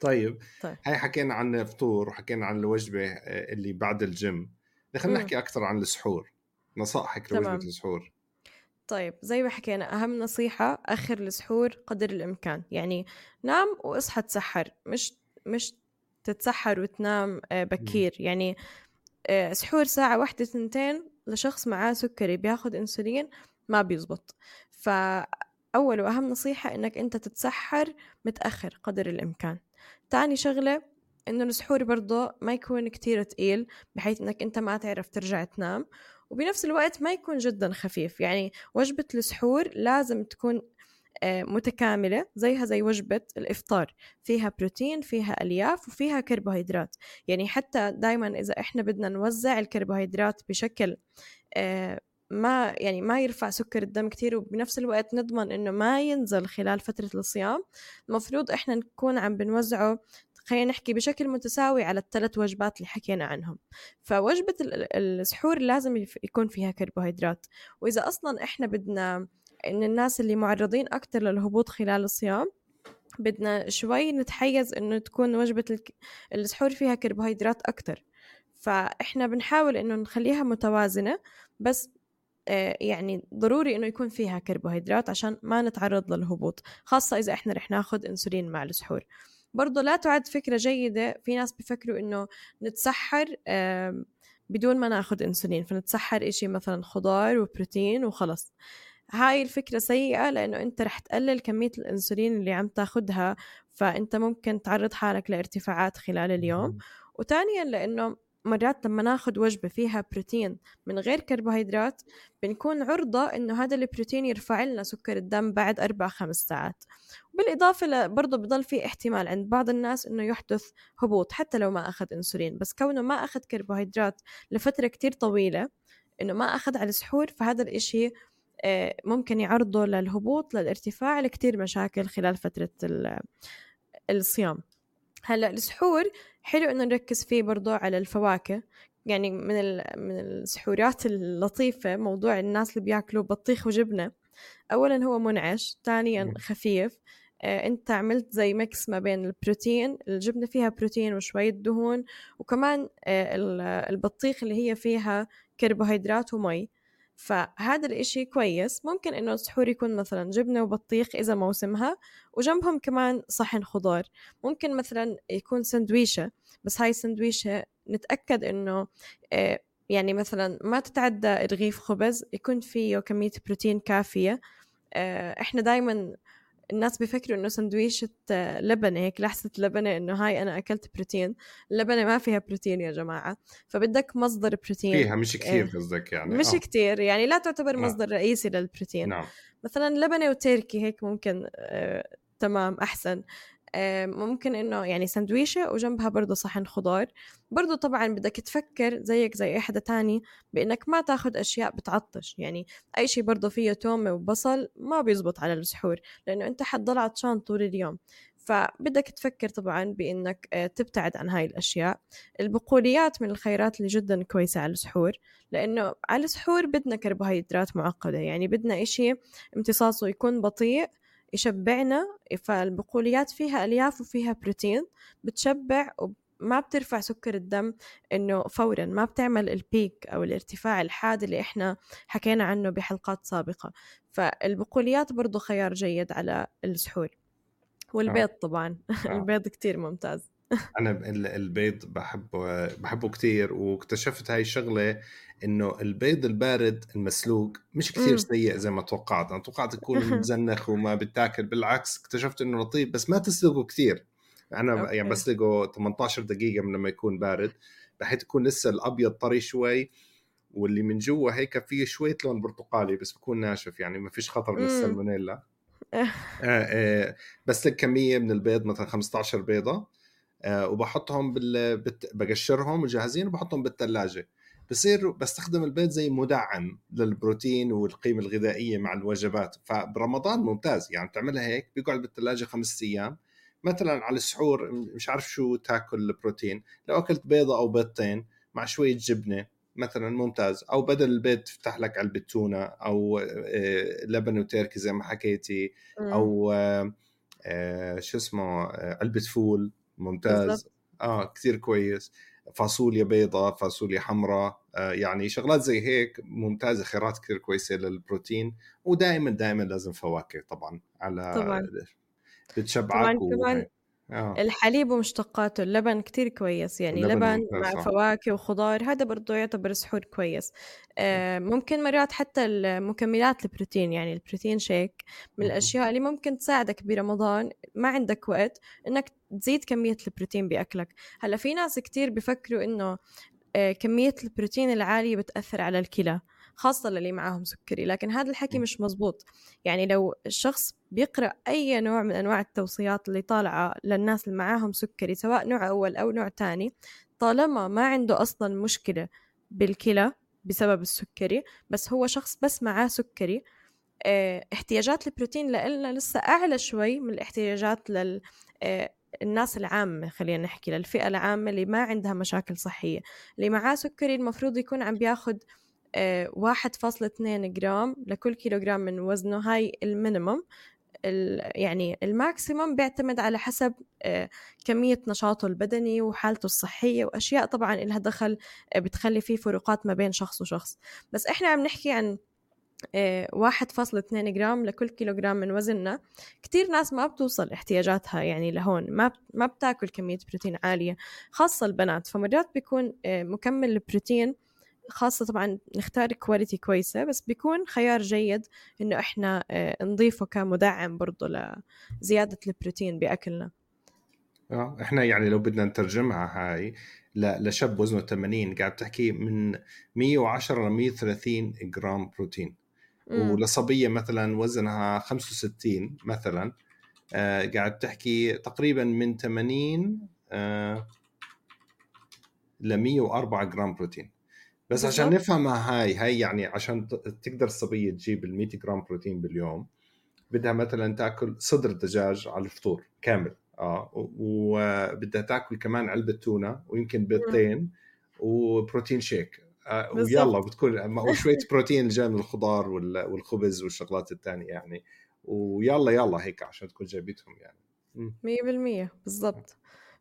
طيب. طيب. هاي حكينا عن الفطور وحكينا عن الوجبة آه، اللي بعد الجيم. خلينا نحكي أكثر عن السحور. نصائحك لوجبة السحور. طيب زي ما حكينا أهم نصيحة أخر السحور قدر الإمكان. يعني نام وإصحى تسحر. مش مش تتسحر وتنام آه، بكير. يعني آه، سحور ساعة واحدة ثنتين لشخص معاه سكري بياخد إنسولين ما بيزبط. فأول وأهم نصيحة إنك أنت تتسحر متأخر قدر الإمكان. تاني شغلة إنه السحور برضه ما يكون كتير تقيل بحيث إنك أنت ما تعرف ترجع تنام. وبنفس الوقت ما يكون جدا خفيف. يعني وجبة السحور لازم تكون متكاملة زيها زي وجبة الإفطار. فيها بروتين فيها ألياف وفيها كربوهيدرات. يعني حتى دايما إذا إحنا بدنا نوزع الكربوهيدرات بشكل آه، ما يعني ما يرفع سكر الدم كتير وبنفس الوقت نضمن إنه ما ينزل خلال فترة الصيام المفروض إحنا نكون عم بنوزعه خلينا نحكي بشكل متساوي على الثلاث وجبات اللي حكينا عنهم. فوجبة السحور لازم يكون فيها كربوهيدرات. وإذا أصلا إحنا بدنا إن الناس اللي معرضين أكتر للهبوط خلال الصيام بدنا شوي نتحيز إنه تكون وجبة السحور فيها كربوهيدرات أكتر. فإحنا بنحاول إنه نخليها متوازنة بس آه، يعني ضروري إنه يكون فيها كربوهيدرات عشان ما نتعرض للهبوط خاصة إذا إحنا رح ناخذ إنسولين مع السحور. برضه لا تعد فكرة جيدة في ناس بيفكروا إنه نتسحر بدون ما ناخذ إنسولين فنتسحر إشي مثلا خضار وبروتين وخلص. هاي الفكرة سيئة لأنه أنت رح تقلل كمية الأنسولين اللي عم تاخدها فأنت ممكن تعرض حالك لارتفاعات خلال اليوم. وثانيا لأنه مرات لما ناخد وجبة فيها بروتين من غير كربوهيدرات بنكون عرضة إنه هذا البروتين يرفع لنا سكر الدم بعد أربع خمس ساعات. بالإضافة برضه بضل في احتمال عند بعض الناس إنه يحدث هبوط حتى لو ما أخذ أنسولين. بس كونه ما أخذ كربوهيدرات لفترة كتير طويلة إنه ما أخذ على السحور فهذا الإشي ممكن يعرضه للهبوط للارتفاع لكتير مشاكل خلال فترة الصيام. هلأ السحور حلو إنه نركز فيه برضو على الفواكه. يعني من من السحورات اللطيفة موضوع الناس اللي بياكلوا بطيخ وجبنة. أولا هو منعش ثانيا خفيف. آه، أنت عملت زي ميكس ما بين البروتين الجبنة فيها بروتين وشوية دهون وكمان آه، البطيخ اللي هي فيها كربوهيدرات ومي. فهذا الإشي كويس. ممكن إنه السحور يكون مثلا جبنة وبطيخ إذا موسمها وجنبهم كمان صحن خضار. ممكن مثلا يكون سندويشة بس هاي السندويشة نتأكد إنه آه، يعني مثلا ما تتعدى رغيف خبز يكون فيه كمية بروتين كافية. آه، إحنا دايما الناس بيفكروا إنه سندويشة لبنة هيك لحسة لبنة إنه هاي أنا أكلت بروتين اللبنة ما فيها بروتين يا جماعة فبدك مصدر بروتين فيها مش كثير قصدك يعني مش آه. كثير يعني لا تعتبر نعم. مصدر رئيسي للبروتين نعم. مثلا لبنة وتركي هيك ممكن آه تمام أحسن ممكن إنه يعني سندويشة وجنبها برضه صحن خضار. برضه طبعا بدك تفكر زيك زي أي حدا تاني بإنك ما تاخد أشياء بتعطش. يعني أي شيء برضه فيه تومة وبصل ما بيزبط على السحور لأنه أنت حتضل عطشان طول اليوم. فبدك تفكر طبعا بإنك آه، تبتعد عن هاي الأشياء. البقوليات من الخيرات اللي جدا كويسة على السحور لأنه على السحور بدنا كربوهيدرات معقدة. يعني بدنا إشي امتصاصه يكون بطيء يشبعنا فالبقوليات فيها ألياف وفيها بروتين بتشبع وما بترفع سكر الدم إنه فورا ما بتعمل البيك أو الارتفاع الحاد اللي إحنا حكينا عنه بحلقات سابقة فالبقوليات برضو خيار جيد على السحور والبيض آه. طبعا آه. البيض كتير ممتاز أنا البيض بحبه بحبه كثير واكتشفت هاي الشغلة إنه البيض البارد المسلوق مش كثير سيء زي ما توقعت أنا توقعت يكون مزنخ وما بتاكل بالعكس اكتشفت إنه لطيف بس ما تسلقه كثير أنا يعني أوكي. يعني بسلقه 18 دقيقة من لما يكون بارد بحيث يكون لسه الأبيض طري شوي واللي من جوا هيك فيه شوية لون برتقالي بس بكون ناشف يعني ما فيش خطر من السلمونيلا. آه آه بس لك كمية من البيض مثلا 15 بيضة. وبحطهم بال... بت... بقشرهم وجاهزين وبحطهم بالثلاجه بصير بستخدم البيض زي مدعم للبروتين والقيمة الغذائية مع الوجبات. فبرمضان ممتاز يعني تعملها هيك بيقعد بالثلاجه خمس أيام. مثلا على السحور مش عارف شو تاكل البروتين. لو أكلت بيضة أو بيضتين مع شوية جبنة مثلا ممتاز. أو بدل البيض تفتح لك علبه تونه أو آه، لبن وتركي زي ما حكيتي. أو آه، آه، شو اسمه علبة فول. ممتاز. بالضبط. آه كثير كويس. فاصوليا بيضاء فاصوليا حمراء آه يعني شغلات زي هيك ممتازة خيارات كثير كويسة للبروتين. ودائما دائما لازم فواكه طبعا على طبعا. بتشبعك طبعا كمان آه. الحليب ومشتقاته اللبن كتير كويس يعني لبن مع فواكه وخضار هذا برضه يعتبر سحور كويس. آه ممكن مرات حتى المكملات البروتين يعني البروتين شيك من الأشياء اللي ممكن تساعدك برمضان ما عندك وقت إنك تزيد كمية البروتين بأكلك. هلأ في ناس كتير بفكروا إنه آه كمية البروتين العالية بتأثر على الكلى. خاصة للي معاهم سكري لكن هذا الحكي مش مزبوط يعني لو الشخص بيقرأ أي نوع من أنواع التوصيات اللي طالعة للناس اللي معاهم سكري سواء نوع أول أو نوع تاني طالما ما عنده أصلا مشكلة بالكلى بسبب السكري بس هو شخص بس معاه سكري آه احتياجات البروتين لنا لسه أعلى شوي من الاحتياجات لل آه الناس العامة خلينا نحكي للفئة العامة اللي ما عندها مشاكل صحية. اللي معاه سكري المفروض يكون عم بياخد واحد فاصلة اثنين جرام لكل كيلو جرام من وزنه هاي ال minimum. يعني ال maximum بيعتمد على حسب كمية نشاطه البدني وحالته الصحية وأشياء طبعا إلها دخل بتخلي فيه فروقات ما بين شخص وشخص. بس إحنا عم نحكي عن واحد فاصلة اثنين جرام لكل كيلو جرام من وزننا. كتير ناس ما بتوصل احتياجاتها يعني لهون. ما ما بتاكل كمية بروتين عالية خاصة البنات. فمرات بيكون مكمل البروتين خاصة طبعا نختار quality كويسة بس بيكون خيار جيد إنه إحنا نضيفه كمدعم برضه لزيادة البروتين بأكلنا. آه إحنا يعني لو بدنا نترجمها هاي لشاب وزنه 80 قاعد تحكي من 110 ل 130 جرام بروتين. مم. ولصبية مثلا وزنها 65 مثلا آه قاعد تحكي تقريبا من 80 آه ل 104 جرام بروتين. بس بالزبط. عشان نفهمها هاي هاي يعني عشان تقدر الصبيه تجيب ال 100 جرام بروتين باليوم بدها مثلا تأكل صدر دجاج على الفطور كامل آه وبدها تأكل كمان علبة تونة ويمكن بيضتين وبروتين شيك آه ويلا بتكون وشويه بروتين جاي من الخضار والخبز والشغلات الثانية يعني ويلا يلا هيك عشان تكون جايبتهم يعني. 100% بالضبط.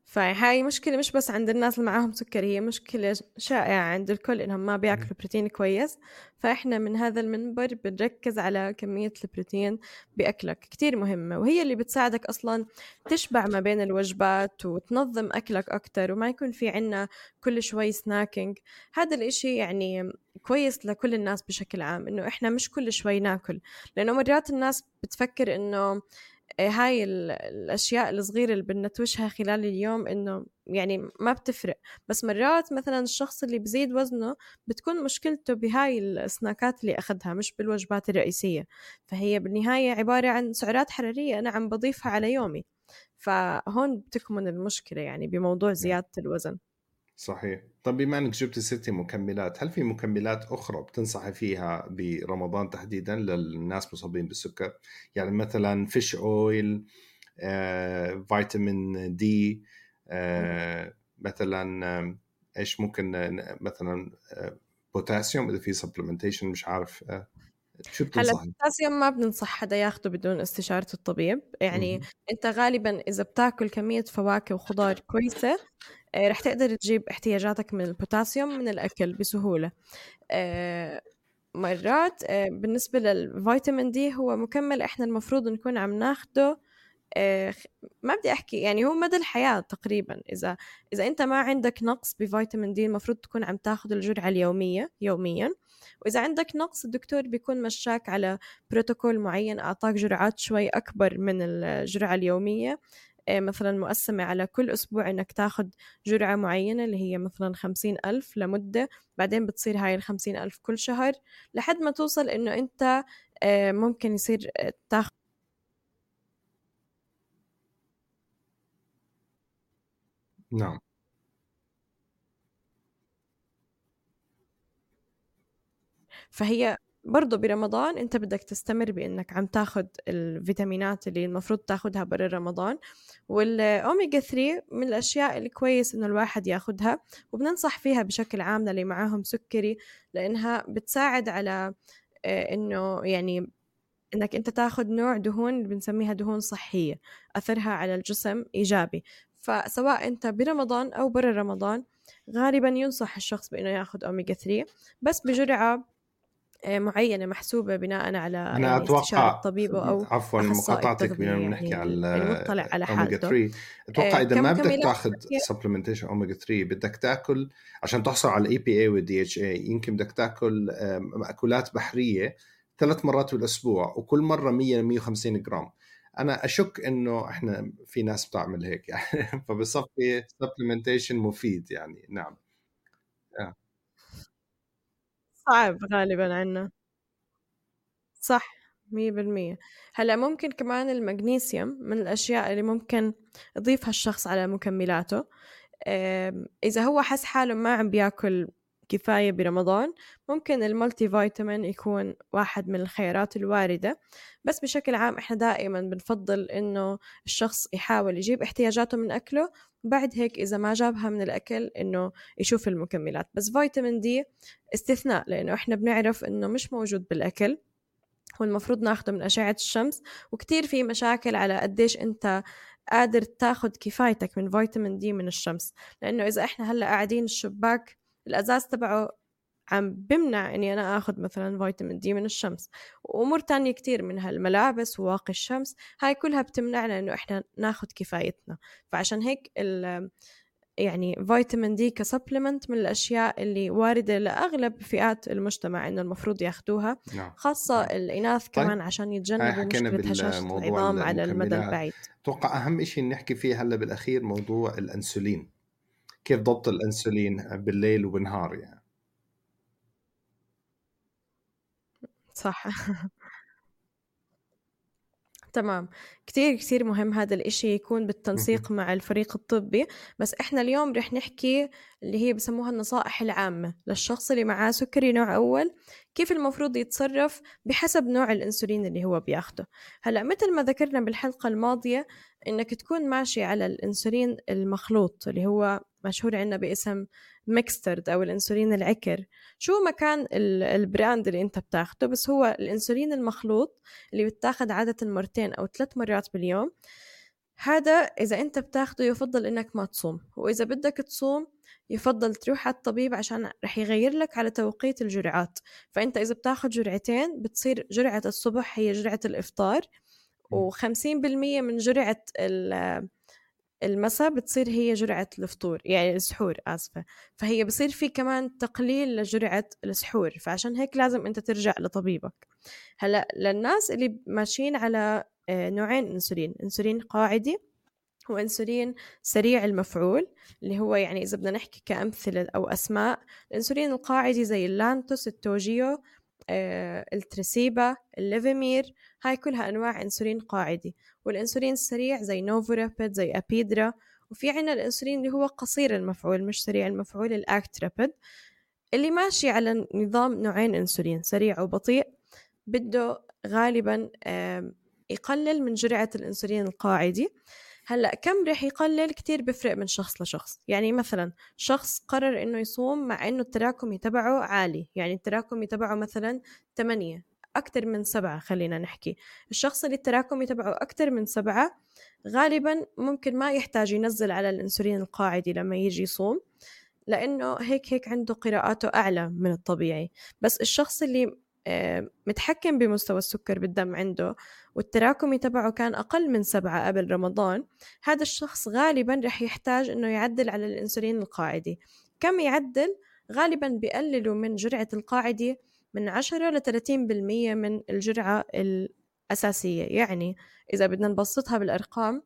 فهاي مشكلة مش بس عند الناس اللي معاهم سكري هي مشكلة شائعة عند الكل إنهم ما بياكلوا بروتين كويس. فإحنا من هذا المنبر بنركز على كمية البروتين بأكلك كتير مهمة وهي اللي بتساعدك أصلا تشبع ما بين الوجبات وتنظم أكلك أكتر وما يكون في عنا كل شوي snacking هذا الإشي يعني كويس لكل الناس بشكل عام إنه إحنا مش كل شوي ناكل لأنه مرات الناس بتفكر إنه هاي الأشياء الصغيرة اللي بنتوشها خلال اليوم إنه يعني ما بتفرق. بس مرات مثلا الشخص اللي بزيد وزنه بتكون مشكلته بهاي السناكات اللي أخذها مش بالوجبات الرئيسية. فهي بالنهاية عبارة عن سعرات حرارية أنا عم بضيفها على يومي. فهون بتكمن المشكلة يعني بموضوع زيادة الوزن. صحيح. طب بما إنك جبتي سيرة مكملات هل في مكملات أخرى بتنصحي فيها برمضان تحديدا للناس مصابين بالسكر؟ يعني مثلا fish oil آه، فيتامين D آه، مثلا آه، إيش ممكن مثلا آه، بوتاسيوم إذا في supplementation مش عارف آه، شو هلأ البوتاسيوم ما بننصح حدا ياخده بدون استشارة الطبيب. يعني م- أنت غالبا إذا بتاكل كمية فواكه وخضار كويسة رح تقدر تجيب احتياجاتك من البوتاسيوم من الأكل بسهولة. آه، مرات آه، بالنسبة للفيتامين دي هو مكمل إحنا المفروض نكون عم ناخده ما بدي أحكي يعني هو مدى الحياة تقريبا. إذا إذا أنت ما عندك نقص بفيتامين دي المفروض تكون عم تاخذ الجرعة اليومية يوميا. وإذا عندك نقص الدكتور بيكون مشاك على بروتوكول معين أعطاك جرعات شوي أكبر من الجرعة اليومية. آه، مثلا مقسمة على كل أسبوع إنك تاخد جرعة معينة اللي هي مثلا خمسين ألف لمدة بعدين بتصير هاي الخمسين ألف كل شهر لحد ما توصل إنه أنت آه، ممكن يصير آه، تاخد نعم. فهي برضه برمضان انت بدك تستمر بإنك عم تاخذ الفيتامينات اللي المفروض تاخذها برا رمضان والأوميجا 3 من الأشياء الكويس إنه الواحد ياخذها وبننصح فيها بشكل عام للي معاهم سكري لأنها بتساعد على آه، إنه يعني إنك أنت تاخذ نوع دهون بنسميها دهون صحية أثرها على الجسم إيجابي. فسواء أنت برمضان أو برا رمضان غالبا ينصح الشخص بإنه ياخذ أوميجا 3 بس بجرعة معينة محسوبة بناء على أنا يعني أتوقع الطبيب أو عفوا مقاطعتك بما بنحكي يعني على المطلع على حالته 3 أتوقع آه، إذا ما بدك تاخذ supplementation أوميجا 3 بدك تاكل عشان تحصل على ال EPA وال DHA يمكن بدك تاكل مأكولات بحرية ثلاث مرات بالأسبوع وكل مرة 100 150 جرام. أنا أشك إنه إحنا في ناس بتعمل هيك يعني فبصفي supplementation مفيد يعني. نعم. صعب غالبا عنا. صح مية بالمية. هلأ ممكن كمان المغنيسيوم من الأشياء اللي ممكن يضيفها الشخص على مكملاته. إذا هو حس حاله ما عم بياكل كفاية برمضان ممكن المولتي فيتامين يكون واحد من الخيارات الواردة. بس بشكل عام إحنا دائما بنفضل إنه الشخص يحاول يجيب احتياجاته من أكله بعد هيك إذا ما جابها من الأكل إنه يشوف المكملات. بس فيتامين دي استثناء لأنه إحنا بنعرف إنه مش موجود بالأكل والمفروض ناخده من أشعة الشمس. وكتير في مشاكل على قديش أنت قادر تاخد كفايتك من فيتامين دي من الشمس. لأنه إذا إحنا هلأ قاعدين الشباك الأزاز تبعه عم بمنع إني أنا آخذ مثلا فيتامين دي من الشمس وأمور تانية كتير منها الملابس وواقي الشمس هاي كلها بتمنعنا إنه إحنا ناخذ كفايتنا فعشان هيك يعني فيتامين دي كسبلمنت من الأشياء اللي واردة لأغلب فئات المجتمع إنه المفروض ياخذوها نعم. خاصة نعم. الإناث طيب. كمان عشان يتجنبوا مشكلة هشاشة العظام على المدى البعيد أتوقع أهم شيء نحكي فيه هلأ بالأخير موضوع الأنسولين كيف ضبط الانسولين بالليل وبالنهار يعني؟ صح. تمام. كتير كتير مهم هذا الإشي يكون بالتنسيق مع الفريق الطبي. بس إحنا اليوم رح نحكي اللي هي بسموها النصائح العامة للشخص اللي معاه سكري نوع أول. كيف المفروض يتصرف بحسب نوع الأنسولين اللي هو بياخده. هلأ مثل ما ذكرنا بالحلقة الماضية إنك تكون ماشي على الأنسولين المخلوط اللي هو مشهور عندنا باسم ميكسترد أو الأنسولين العكر. شو ما كان ال brand اللي أنت بتاخده؟ بس هو الأنسولين المخلوط اللي بتاخد عادة مرتين أو ثلاث مرات باليوم. هذا إذا أنت بتاخده يفضل إنك ما تصوم. وإذا بدك تصوم يفضل تروح على الطبيب عشان رح يغير لك على توقيت الجرعات. فأنت إذا بتاخد جرعتين بتصير جرعة الصبح هي جرعة الإفطار و50% من جرعة المساء بتصير هي جرعة الفطور يعني السحور آسفة. فهي بصير في كمان تقليل لجرعة السحور فعشان هيك لازم أنت ترجع لطبيبك. هلأ للناس اللي ماشيين على آه، نوعين إنسولين إنسولين قاعدي وانسولين سريع المفعول اللي هو يعني إذا بدنا نحكي كأمثلة أو أسماء الإنسولين القاعدي زي اللانتوس التوجيو آه، التريسيبا الليفيمير هاي كلها أنواع إنسولين قاعدي والإنسولين السريع زي نوفورابيد زي أبيدرا. وفي عنا الإنسولين اللي هو قصير المفعول مش سريع المفعول الاكترابيد اللي ماشي على نظام نوعين إنسولين سريع وبطيء. بده غالبا يقلل من جرعة الأنسولين القاعدي هلأ كم رح يقلل كتير بفرق من شخص لشخص؟ يعني مثلا شخص قرر إنه يصوم مع إنه التراكمي تبعه عالي يعني التراكمي تبعه مثلا 8 أكثر من سبعة خلينا نحكي. الشخص اللي التراكمي تبعه أكثر من سبعة غالبا ممكن ما يحتاج ينزل على الأنسولين القاعدي لما يجي يصوم لأنه هيك هيك عنده قراءاته أعلى من الطبيعي. بس الشخص اللي متحكم بمستوى السكر بالدم عنده والتراكمي تبعه كان أقل من سبعة قبل رمضان هذا الشخص غالبا رح يحتاج أنه يعدل على الأنسولين القاعدي كم يعدل؟ غالبا بيقللوا من جرعة القاعدي من 10 ل 30% من الجرعة الأساسية. يعني إذا بدنا نبسطها بالأرقام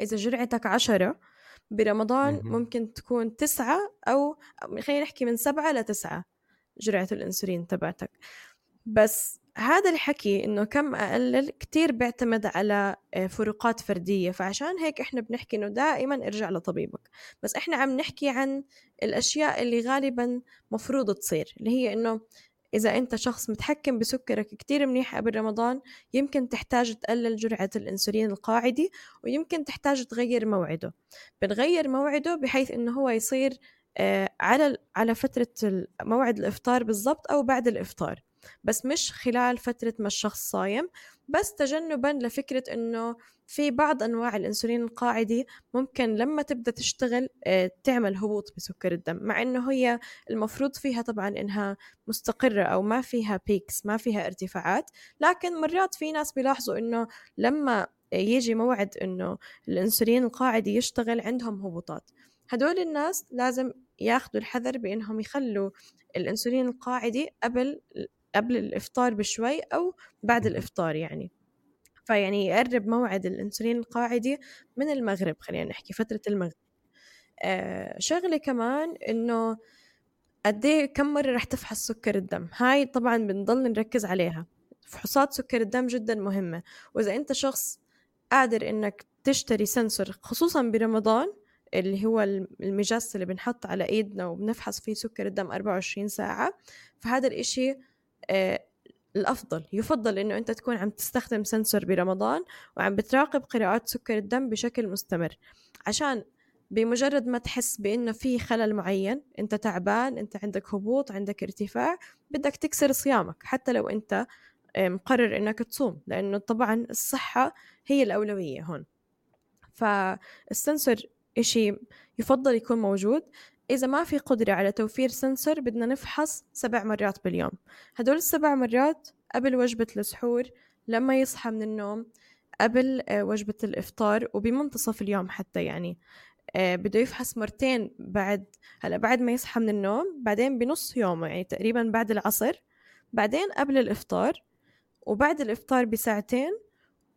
إذا جرعتك 10 برمضان ممكن تكون تسعة أو خلينا نحكي من سبعة لتسعة جرعة الأنسولين تبعتك. بس هذا الحكي إنه كم اقلل كتير بيعتمد على آه، فروقات فردية. فعشان هيك إحنا بنحكي إنه دائما ارجع لطبيبك. بس إحنا عم نحكي عن الأشياء اللي غالبا مفروض تصير اللي هي إنه إذا أنت شخص متحكم بسكرك كتير منيح قبل رمضان يمكن تحتاج تقلل جرعة الأنسولين القاعدي ويمكن تحتاج تغير موعده. بنغير موعده بحيث إنه هو يصير آه، على على فترة موعد الإفطار بالضبط أو بعد الإفطار. بس مش خلال فترة ما الشخص صايم. بس تجنبا لفكرة إنه في بعض أنواع الإنسولين القاعدي ممكن لما تبدأ تشتغل آه، تعمل هبوط بسكر الدم مع إنه هي المفروض فيها طبعا إنها مستقرة أو ما فيها بيكس ما فيها ارتفاعات. لكن مرات في ناس بيلاحظوا إنه لما يجي موعد إنه الإنسولين القاعدي يشتغل عندهم هبوطات. هدول الناس لازم ياخذوا الحذر بإنهم يخلوا الإنسولين القاعدي قبل قبل الإفطار بشوي أو بعد الإفطار يعني. فيعني يقرب موعد الأنسولين القاعدي من المغرب خلينا نحكي فترة المغرب. آه شغلة كمان إنه قد إيه كم مرة رح تفحص سكر الدم؟ هاي طبعا بنضل نركز عليها. فحوصات سكر الدم جدا مهمة. وإذا أنت شخص قادر إنك تشتري سنسور خصوصا برمضان اللي هو المجس اللي بنحط على إيدنا وبنفحص فيه سكر الدم 24 ساعة فهذا الإشي الأفضل يفضل إنه أنت تكون عم تستخدم سنسور برمضان وعم بتراقب قراءات سكر الدم بشكل مستمر. عشان بمجرد ما تحس بإنه في خلل معين أنت تعبان أنت عندك هبوط عندك ارتفاع بدك تكسر صيامك حتى لو آه، مقرر إنك تصوم لأنه طبعا الصحة هي الأولوية هون. فالسنسور إشي يفضل يكون موجود. إذا ما في قدرة على توفير سنسور بدنا نفحص سبع مرات باليوم. هدول السبع مرات قبل وجبة السحور لما يصحى من النوم قبل آه، وجبة الإفطار وبمنتصف اليوم حتى يعني. آه، بده يفحص مرتين بعد هلا بعد ما يصحى من النوم بعدين بنص يومه يعني تقريبا بعد العصر بعدين قبل الإفطار وبعد الإفطار بساعتين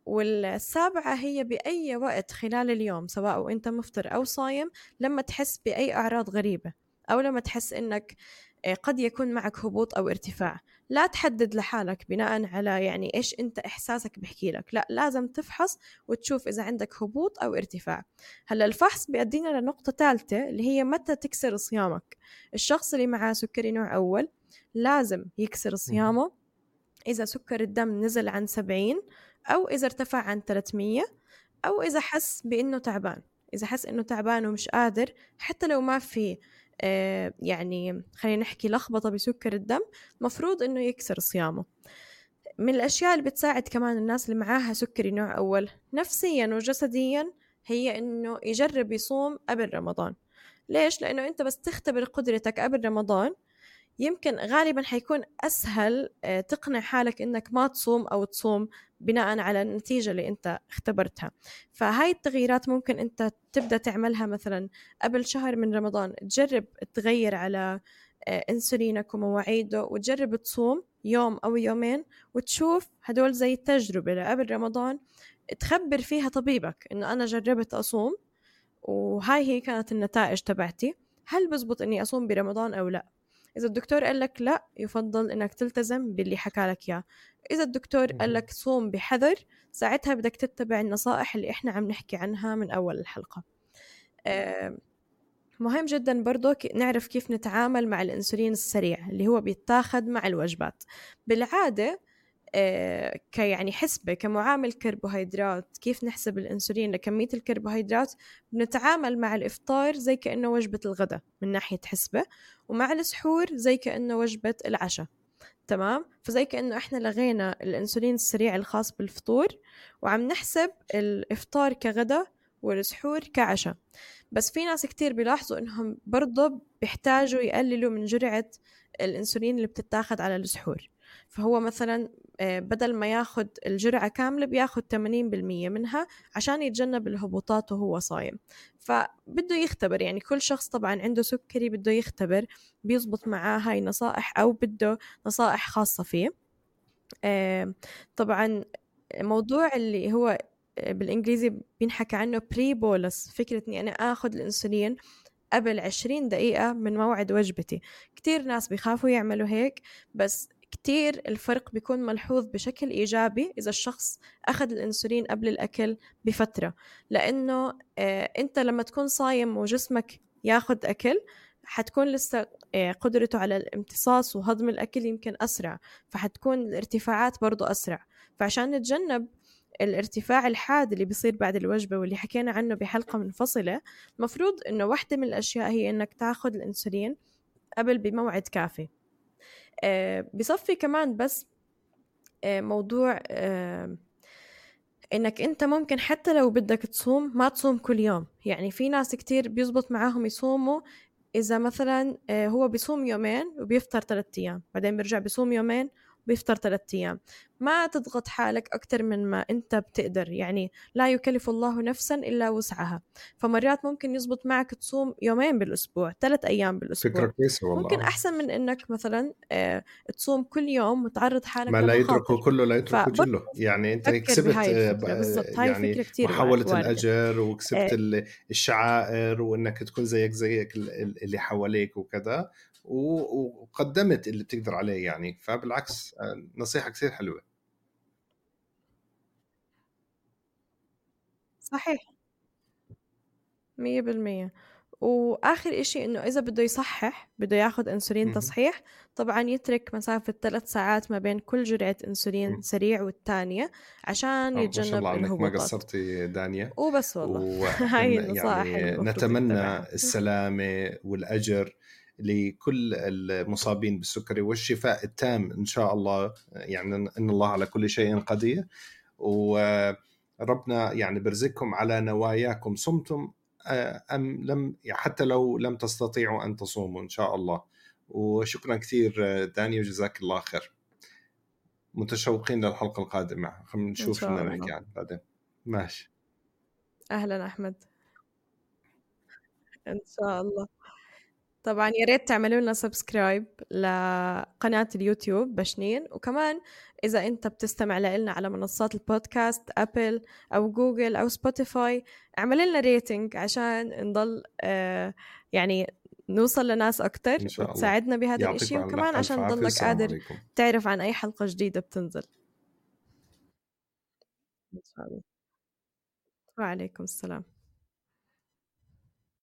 والسابعة هي بأي وقت خلال اليوم سواء وأنت مفطر أو صايم لما تحس بأي أعراض غريبة أو لما تحس إنك آه، قد يكون معك هبوط أو ارتفاع. لا تحدد لحالك بناء على يعني إيش أنت إحساسك بحكي لك. لا لازم تفحص وتشوف إذا عندك هبوط أو ارتفاع. هلأ الفحص بيأدينا لنقطة ثالثة اللي هي متى تكسر صيامك. الشخص اللي معاه سكري نوع أول لازم يكسر صيامه. إذا سكر الدم نزل عن 70 أو إذا ارتفع عن 300 أو إذا حس بإنه تعبان. إذا حس إنه تعبان ومش قادر حتى لو ما في آه يعني خلينا نحكي لخبطة بسكر الدم مفروض إنه يكسر صيامه. من الأشياء اللي بتساعد كمان الناس اللي معاها سكري نوع أول نفسيا وجسديا هي إنه يجرب يصوم قبل رمضان. ليش؟ لأنه أنت بس تختبر قدرتك قبل رمضان يمكن غالبا حيكون أسهل آه، تقنع حالك إنك ما تصوم أو تصوم بناء على النتيجة اللي أنت اختبرتها. فهاي التغييرات ممكن أنت تبدأ تعملها مثلا قبل شهر من رمضان. تجرب تغير على آه، إنسولينك ومواعيده وتجرب تصوم يوم أو يومين وتشوف هدول زي التجربة قبل رمضان. تخبر فيها طبيبك إنه أنا جربت أصوم وهاي هي كانت النتائج تبعتي. هل بزبط إني أصوم برمضان أو لأ؟ إذا الدكتور قال لك لا يفضل إنك تلتزم باللي حكى لك إياه. إذا الدكتور قال لك صوم بحذر ساعتها بدك تتبع النصائح اللي إحنا عم نحكي عنها من أول الحلقة. آه مهم جدا برضو نعرف كيف نتعامل مع الأنسولين السريع اللي هو بيتاخد مع الوجبات. بالعادة كيعني حسبة كمعامل كربوهيدرات كيف نحسب الأنسولين؟ لكمية الكربوهيدرات بنتعامل مع الإفطار زي كأنه وجبة الغداء من ناحية حسبة ومع السحور زي كأنه وجبة العشاء تمام؟ فزي كأنه إحنا لغينا الأنسولين السريع الخاص بالفطور وعم نحسب الإفطار كغدا والسحور كعشاء. بس في ناس كتير بيلاحظوا إنهم برضه بيحتاجوا يقللوا من جرعة الأنسولين اللي بتتاخد على السحور. فهو مثلا آه، بدل ما ياخد الجرعة كاملة بياخد 80% منها عشان يتجنب الهبوطات وهو صايم. فبده يختبر يعني كل شخص طبعا عنده سكري بده يختبر بيزبط معاه هاي النصائح أو بده نصائح خاصة فيه. آه، طبعا موضوع اللي هو آه، بالإنجليزي بينحكى عنه pre bolus فكرة إني أنا آخذ الأنسولين قبل عشرين دقيقة من موعد وجبتي. كتير ناس بيخافوا يعملوا هيك بس كتير الفرق بيكون ملحوظ بشكل إيجابي إذا الشخص أخذ الأنسولين قبل الأكل بفترة. لأنه آه، أنت لما تكون صايم وجسمك ياخد أكل حتكون لسه آه، قدرته على الامتصاص وهضم الأكل يمكن أسرع فحتكون الارتفاعات برضو أسرع. فعشان نتجنب الارتفاع الحاد اللي بيصير بعد الوجبة واللي حكينا عنه بحلقة منفصلة مفروض إنه واحدة من الأشياء هي إنك تاخد الأنسولين قبل بموعد كافي. آه، بصفي كمان بس آه، موضوع آه، إنك أنت ممكن حتى لو بدك تصوم ما تصوم كل يوم. يعني في ناس كتير بيزبط معاهم يصوموا إذا مثلا هو بيصوم يومين وبيفطر ثلاثة أيام بعدين بيرجع بيصوم يومين وبيفطر ثلاثة أيام. ما تضغط حالك أكتر من ما أنت بتقدر يعني لا يكلف الله نفسا إلا وسعها. فمرات ممكن يزبط معك تصوم يومين بالأسبوع ثلاث أيام بالأسبوع. فكرة كويسة والله ممكن أحسن من إنك مثلا آه، تصوم كل يوم وتعرض حالك ما لا يدركه كله لا يتركه جله يعني أنت كسبت يعني محاولة الأجر وكسبت آه. الشعائر وإنك تكون زيك زيك اللي حواليك وكذا. وقدمت اللي بتقدر عليه يعني. فبالعكس آه، نصيحة كثير حلوة. صحيح. مية بالمية. وآخر إشي إنه إذا بده يصحح بده ياخد أنسولين تصحيح طبعا يترك مسافة ثلاث ساعات ما بين كل جرعة أنسولين سريع والثانية عشان آه، يتجنب الهبوطات ما قصرتي دانيا. وبس والله. هاي يعني نتمنى السلامة والأجر. لكل المصابين بالسكري والشفاء التام إن شاء الله يعني ان الله على كل شيء قدير. وربنا يعني برزقكم على نواياكم صمتم آه، أم لم حتى لو لم تستطيعوا أن تصوموا إن شاء الله. وشكرا كثير داني وجزاك الله خير. متشوقين للحلقة القادمة. خلينا نشوف بدنا نحكي عنها بعدين. ماشي. أهلا أحمد. إن شاء الله. طبعا يا ريت تعملوا لنا subscribe لقناة اليوتيوب بشنين. وكمان إذا أنت بتستمع لنا على منصات البودكاست أبل أو جوجل أو سبوتيفاي اعمل لنا rating عشان نضل آه يعني نوصل لناس أكتر وتساعدنا بهذا الشيء وكمان عشان تضلك قادر تعرف عن أي حلقة جديدة بتنزل. إن شاء الله. وعليكم السلام.